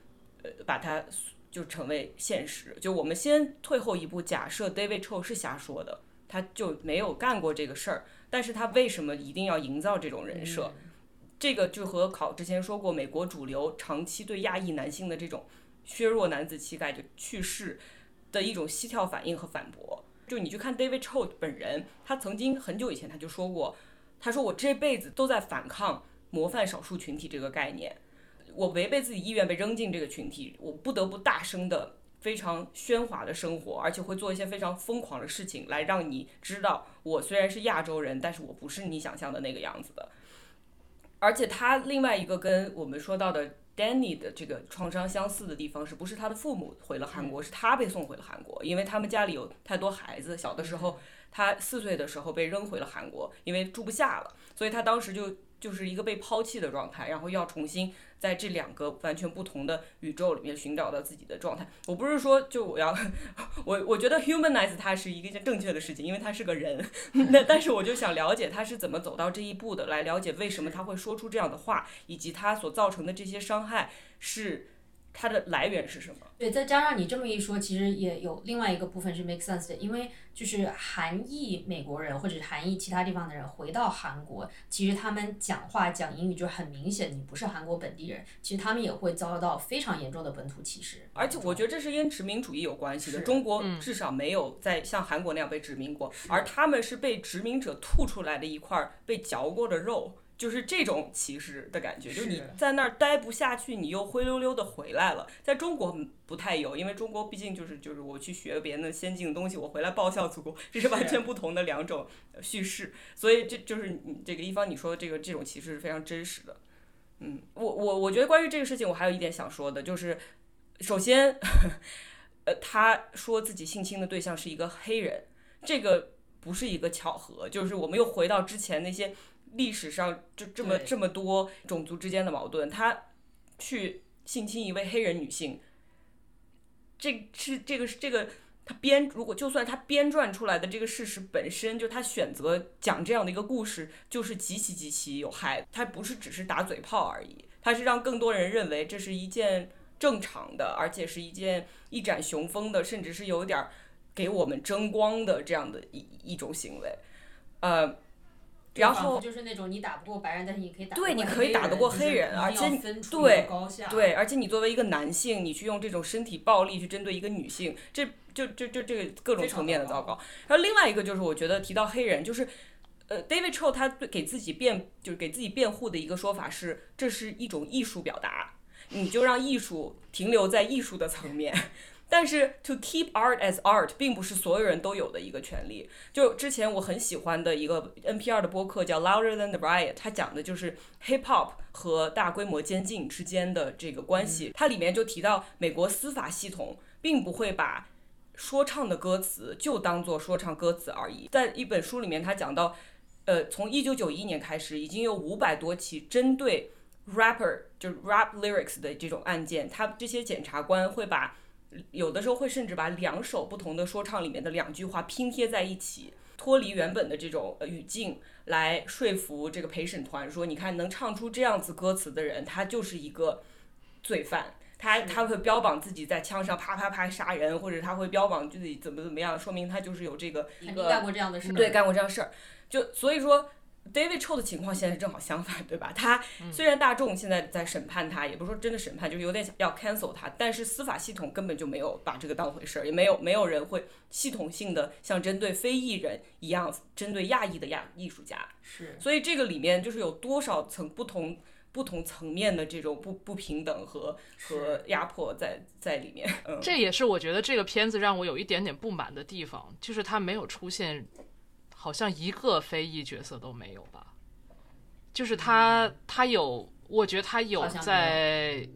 把它就成为现实。就我们先退后一步，假设 David Cho 是瞎说的，他就没有干过这个事儿，但是他为什么一定要营造这种人设？这个就和考之前说过，美国主流长期对亚裔男性的这种削弱男子气概就去世的一种膝跳反应和反驳。就你去看 David Cho 本人，他曾经很久以前他就说过，他说我这辈子都在反抗模范少数群体这个概念，我违背自己意愿被扔进这个群体，我不得不大声的、非常喧哗的生活，而且会做一些非常疯狂的事情来让你知道，我虽然是亚洲人，但是我不是你想象的那个样子的。而且他另外一个跟我们说到的 Danny 的这个创伤相似的地方，是不是他的父母回了韩国，是他被送回了韩国，因为他们家里有太多孩子，小的时候他四岁的时候被扔回了韩国，因为住不下了，所以他当时就就是一个被抛弃的状态，然后要重新在这两个完全不同的宇宙里面寻找到自己的状态。我不是说就我要 我我觉得 humanize 它是一个正确的事情，因为他是个人，那但是我就想了解他是怎么走到这一步的，来了解为什么他会说出这样的话，以及他所造成的这些伤害是它的来源是什么。对，再加上你这么一说，其实也有另外一个部分是 make sense 的，因为就是韩裔美国人或者是韩裔其他地方的人回到韩国，其实他们讲话讲英语就很明显，你不是韩国本地人，其实他们也会遭到非常严重的本土歧视。而且我觉得这是跟殖民主义有关系的。中国至少没有在像韩国那样被殖民过，而他们是被殖民者吐出来的一块被嚼过的肉。就是这种歧视的感觉，就是你在那儿待不下去，你又灰溜溜的回来了。在中国不太有，因为中国毕竟就是就是我去学别人的先进的东西，我回来报效祖国，这是完全不同的两种呃叙事。所以这就是你这个一方你说的这个这种歧视是非常真实的。嗯，我我我觉得关于这个事情，我还有一点想说的，就是首先，呃，他说自己性侵的对象是一个黑人，这个不是一个巧合，就是我们又回到之前那些历史上就这么这么多种族之间的矛盾，他去性侵一位黑人女性，这是这个是这个。他编如果就算他编撰出来的这个事实本身，就他选择讲这样的一个故事，就是极其极其有害的。他不是只是打嘴炮而已，他是让更多人认为这是一件正常的，而且是一件一展雄风的，甚至是有点儿给我们争光的这样的一一种行为。呃，然后就是那种你打不过白人，但是你可以打对你可以打得过黑人而且对个高下。对，而且你作为一个男性，你去用这种身体暴力去针对一个女性，这就就就这个各种层面的糟糕糟糕。然后另外一个就是，我觉得提到黑人，就是呃，David Cho 他对给自己辩就是给自己辩护的一个说法是，这是一种艺术表达，你就让艺术停留在艺术的层面。但是 to keep art as art 并不是所有人都有的一个权利。就之前我很喜欢的一个 NPR 的播客叫 Louder Than the Riot，它讲的就是 hip hop 和大规模监禁之间的这个关系。它里面就提到美国司法系统并不会把说唱的歌词就当做说唱歌词而已。在一本书里面，他讲到，呃，从一九九一年开始，已经有五百多起针对 rapper 就是 rap lyrics 的这种案件，他这些检察官会把有的时候会甚至把两首不同的说唱里面的两句话拼贴在一起，脱离原本的这种呃语境，来说服这个陪审团说，你看能唱出这样子歌词的人，他就是一个罪犯。他他会标榜自己在枪上啪啪啪杀人，或者他会标榜自己怎么怎么样，说明他就是有这个一个干过这样的事。对，干过这样事儿。就所以说，David Cho 的情况现在正好相反，对吧？他虽然大众现在在审判他，也不是说真的审判，就是有点想要 cancel 他，但是司法系统根本就没有把这个当回事儿，也没有没有人会系统性的像针对非裔人一样针对亚裔的亚艺术家。是所以这个里面就是有多少层不同。不同层面的这种不不平等和和压迫在在里面，嗯，这也是我觉得这个片子让我有一点点不满的地方，就是它没有出现，好像一个非裔角色都没有吧？就是他他有，我觉得他有在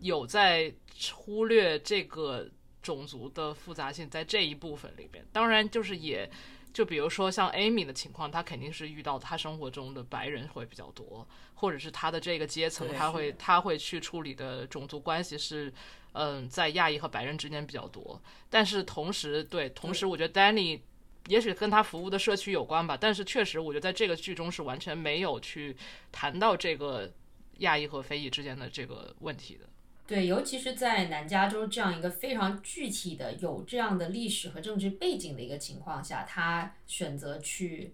有在忽略这个种族的复杂性在这一部分里边。当然，就是也就比如说像 Amy 的情况，他肯定是遇到他生活中的白人会比较多，或者是他的这个阶层，对她会是她会去处理的种族关系是。嗯，在亚裔和白人之间比较多，但是同时，对，同时我觉得 Danny 也许跟他服务的社区有关吧，但是确实，我觉得在这个剧中是完全没有去谈到这个亚裔和非裔之间的这个问题的。对，尤其是在南加州这样一个非常具体的有这样的历史和政治背景的一个情况下，他选择去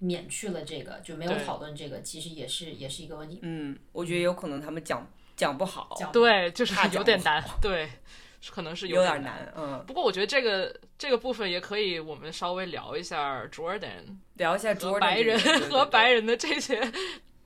免去了这个，就没有讨论这个，其实也是也是一个问题。嗯，我觉得有可能他们讲讲不好，讲对，就是有点难，对，可能是有点点难。嗯，不过我觉得这个这个部分也可以，我们稍微聊一下 Jordan 聊一下和 Jordan 白人和白人的这些，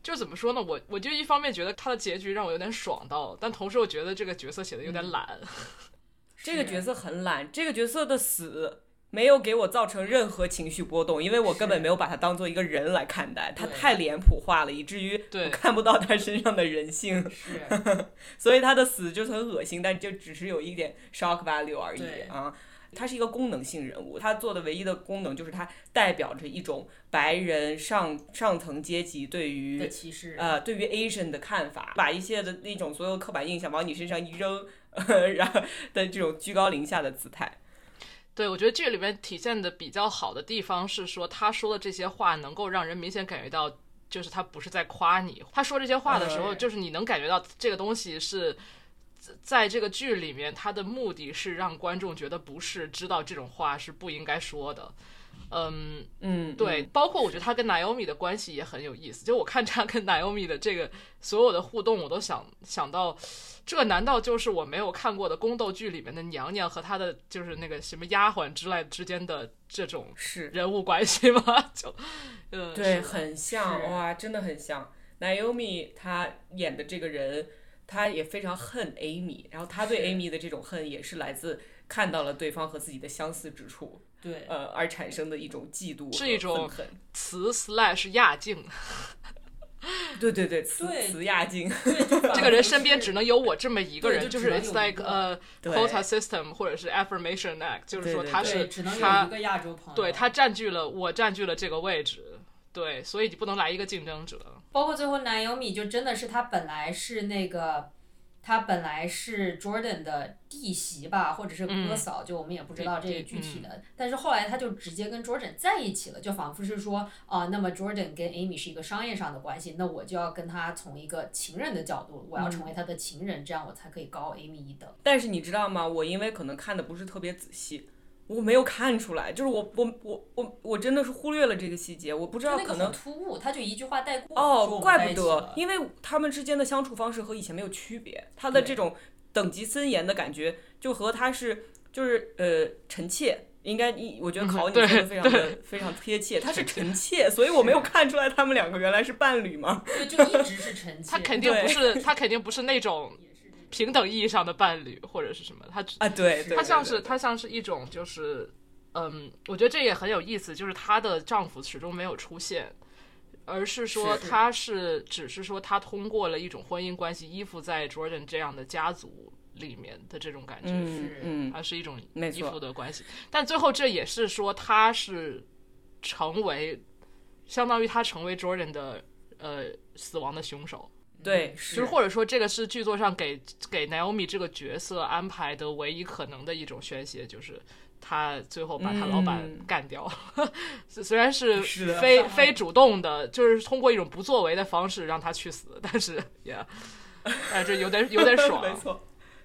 就怎么说呢？我我就一方面觉得他的结局让我有点爽到，但同时我觉得这个角色写的有嗯点懒。这个角色很懒，这个角色的死没有给我造成任何情绪波动，因为我根本没有把他当做一个人来看待，他太脸谱化了，以至于对我看不到他身上的人性，是，所以他的死就是很恶心，但就只是有一点 shock value 而已啊。他是一个功能性人物，他做的唯一的功能就是他代表着一种白人上上层阶级对的于歧视。呃，对于 Asian 的看法，把一切的那种所有刻板印象往你身上一扔，呃、然后的这种居高临下的姿态。对，我觉得这里面体现的比较好的地方是说，他说的这些话能够让人明显感觉到，就是他不是在夸你。他说这些话的时候，嗯就是你能感觉到这个东西是在在这个剧里面，他的目的是让观众觉得不是知道这种话是不应该说的。嗯，嗯，对，包括我觉得他跟 Naomi 的关系也很有意思。就我看他跟 Naomi 的这个所有的互动，我都想想到，这难道就是我没有看过的宫斗剧里面的娘娘和她的就是那个什么丫鬟之类之间的这种是，人物关系吗？就，嗯，对，很像哇，真的很像。Naomi 她演的这个人，她也非常恨 Amy，然后她对 Amy 的这种恨也是来自看到了对方和自己的相似之处，对，呃，而产生的一种嫉妒是一种。词 slash 亚静，对对对，词词亚静，这个人身边只能有我这么一个人，就是 it's like 个呃对 quota system 或者是 affirmation act，就是说对对对，他是只能有他一个亚洲朋友。对他占据了我占据了这个位置，对，所以你不能来一个竞争者。包括最后 Naomi 就真的是他本来是那个，她本来是 Jordan 的弟媳吧，或者是哥嫂，就我们也不知道这个具体的。但是后来她就直接跟 Jordan 在一起了，就仿佛是说，啊、那么 Jordan 跟 Amy 是一个商业上的关系，那我就要跟他从一个情人的角度，我要成为他的情人，这样我才可以高 Amy 一等。但是你知道吗？我因为可能看的不是特别仔细，我没有看出来，就是我我我我我真的是忽略了这个细节，我不知道可能突兀，他就一句话带过。哦，怪不得因为他们之间的相处方式和以前没有区别，他的这种等级森严的感觉，就和他是就是呃臣妾。应该你，我觉得考你对说的非常的 非常贴切，他是臣妾，所以我没有看出来他们两个原来是伴侣嘛。对，就一直是臣妾。他肯定不是，他肯定不是那种平等意义上的伴侣或者是什么，他啊，对，对他像是他像是一种就是，嗯，我觉得这也很有意思，就是她的丈夫始终没有出现，而是说是她是只是说她通过了一种婚姻关系依附在 Jordan 这样的家族里面的这种感觉，嗯是嗯，它是一种依附，的关系，但最后这也是说他是成为相当于他成为 Jordan 的呃死亡的凶手。对，就是或者说，这个是剧作上给给 Naomi 这个角色安排的唯一可能的一种宣泄，就是他最后把他老板嗯干掉。虽虽然是非非主动的，就是通过一种不作为的方式让他去死，但是也，哎，这有点有点 没爽，错。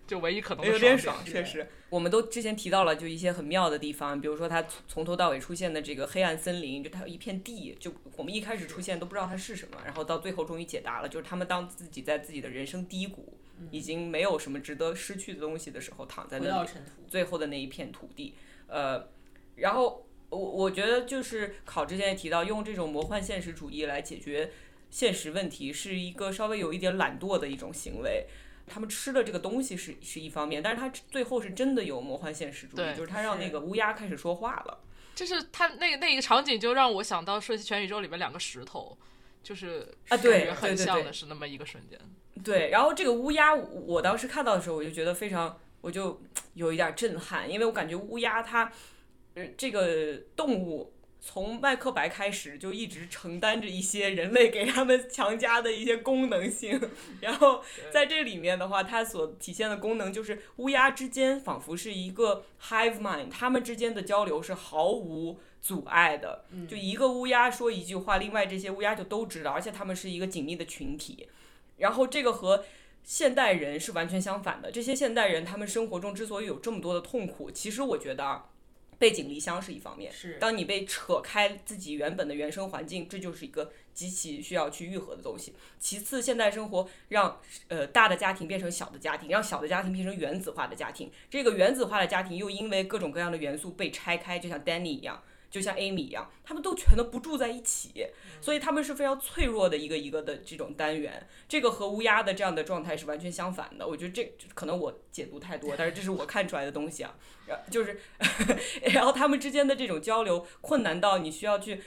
就唯一可能的有点爽爽，确实。我们都之前提到了，就一些很妙的地方，比如说它从从头到尾出现的这个黑暗森林，就它有一片地，就我们一开始出现都不知道它是什么，然后到最后终于解答了，就是他们当自己在自己的人生低谷，已经没有什么值得失去的东西的时候，躺在那里。最后的那一片土地，呃，然后我我觉得就是考之前也提到，用这种魔幻现实主义来解决现实问题，是一个稍微有一点懒惰的一种行为。他们吃的这个东西是是一方面，但是他最后是真的有魔幻现实主义，对就是他让那个乌鸦开始说话了。就是他那个那个场景就让我想到《瞬息全宇宙》里面两个石头，就是啊对很像的是那么一个瞬间。对，然后这个乌鸦，我当时看到的时候，我就觉得非常，我就有一点震撼，因为我感觉乌鸦它，呃，这个动物从麦克白开始就一直承担着一些人类给他们强加的一些功能性，然后在这里面的话，它所体现的功能就是乌鸦之间仿佛是一个 hive mind，它们之间的交流是毫无阻碍的，就一个乌鸦说一句话，另外这些乌鸦就都知道，而且它们是一个紧密的群体。然后这个和现代人是完全相反的。这些现代人他们生活中之所以有这么多的痛苦，其实我觉得啊，背井离乡是一方面。是当你被扯开自己原本的原生环境，这就是一个极其需要去愈合的东西。其次，现代生活让呃大的家庭变成小的家庭，让小的家庭变成原子化的家庭。这个原子化的家庭又因为各种各样的元素被拆开，就像 Danny 一样。就像 Amy 一样，他们都全都不住在一起，所以他们是非常脆弱的一个一个的这种单元。这个和乌鸦的这样的状态是完全相反的。我觉得这可能我解读太多，但是这是我看出来的东西啊。然就是，然后他们之间的这种交流困难到你需要去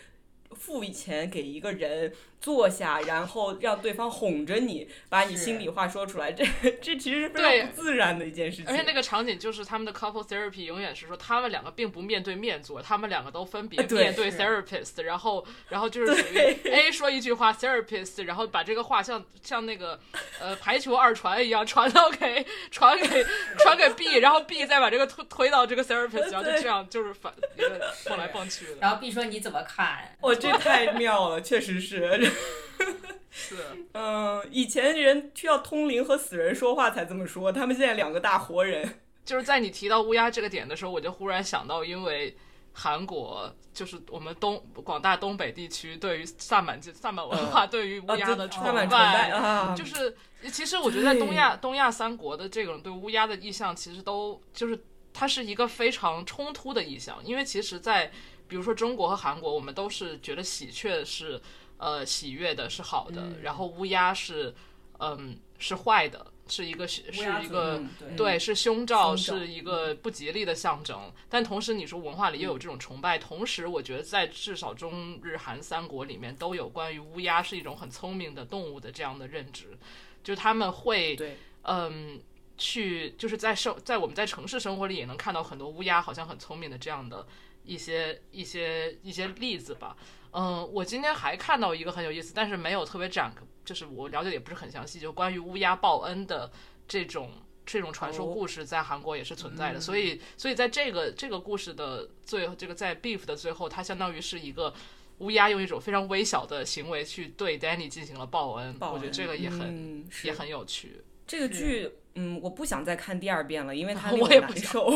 付钱给一个人坐下，然后让对方哄着你，把你心里话说出来。这这其实是非对常不自然的一件事情。而且那个场景就是他们的 couple therapy 永远是说他们两个并不面对面坐，他们两个都分别面对 therapist，然后然后就是属于 A 说一句话 therapist，然后把这个话像像那个呃排球二传一样传到给传给传给 B，然后 B 再把这个推推到这个 therapist，然后就这样就是反 一个蹦来蹦去的。然后 B 说你怎么看？我这太妙了，确实是。是，嗯，以前人需要通灵和死人说话才这么说，他们现在两个大活人。就是在你提到乌鸦这个点的时候，我就忽然想到，因为韩国就是我们东广大东北地区对于萨满萨满文化对于乌鸦的崇拜就是其实我觉得在东亚东亚三国的这种对乌鸦的意象，其实都就是它是一个非常冲突的意象，因为其实，在比如说中国和韩国，我们都是觉得喜鹊是呃喜悦的，是好的，然后乌鸦是嗯是坏的，是一个是一个。嗯对。对，是凶兆，是一个不吉利的象征。但同时，你说文化里又有这种崇拜，同时我觉得在至少中日韩三国里面都有关于乌鸦是一种很聪明的动物的这样的认知，就他们会对。嗯，去就是在生在我们在城市生活里也能看到很多乌鸦好像很聪明的这样的一些一些一些例子吧。嗯，我今天还看到一个很有意思，但是没有特别展，就是我了解的也不是很详细，就关于乌鸦报恩的这种这种传说哦故事，在韩国也是存在的。所以，所以在这个这个故事的最后，这个在 Beef 的最后，它相当于是一个。乌鸦用一种非常微小的行为去对 Danny 进行了报恩，报我觉得这个也很、嗯也很有趣。这个剧，嗯，我不想再看第二遍了，因为它 令我也不难受。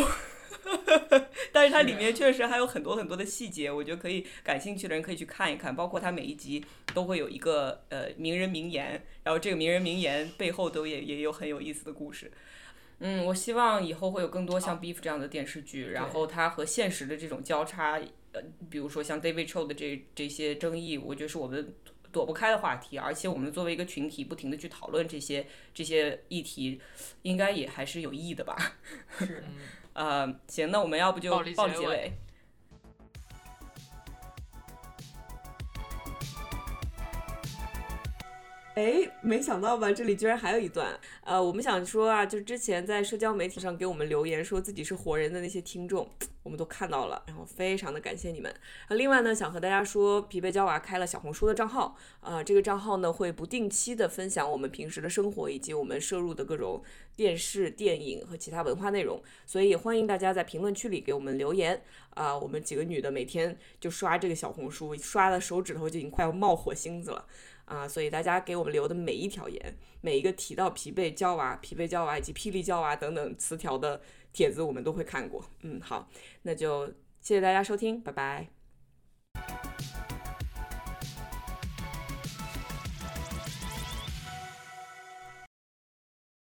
但是它里面确实还有很多很多的细节，我觉得可以感兴趣的人可以去看一看，包括它每一集都会有一个呃名人名言，然后这个名人名言背后都也也有很有意思的故事。嗯，我希望以后会有更多像《Beef》这样的电视剧，然后它和现实的这种交叉，呃，比如说像 David Cho 的这这些争议，我觉得是我们躲不开的话题，而且我们作为一个群体，不停的去讨论这些这些议题，应该也还是有意义的吧。是。呃，行，那我们要不就暴力结尾哎，没想到吧，这里居然还有一段。呃，我们想说啊，就是之前在社交媒体上给我们留言说自己是活人的那些听众，我们都看到了，然后非常的感谢你们。呃，另外呢，想和大家说，疲惫娇娃开了小红书的账号，啊、这个账号呢会不定期的分享我们平时的生活以及我们摄入的各种电视、电影和其他文化内容，所以也欢迎大家在评论区里给我们留言。啊、我们几个女的每天就刷这个小红书，刷的手指头就已经快要冒火星子了。啊，所以大家给我们留的每一条言，每一个提到疲惫娇娃、疲惫娇娃以及霹雳娇娃等等词条的帖子，我们都会看过。嗯，好，那就谢谢大家收听，拜拜。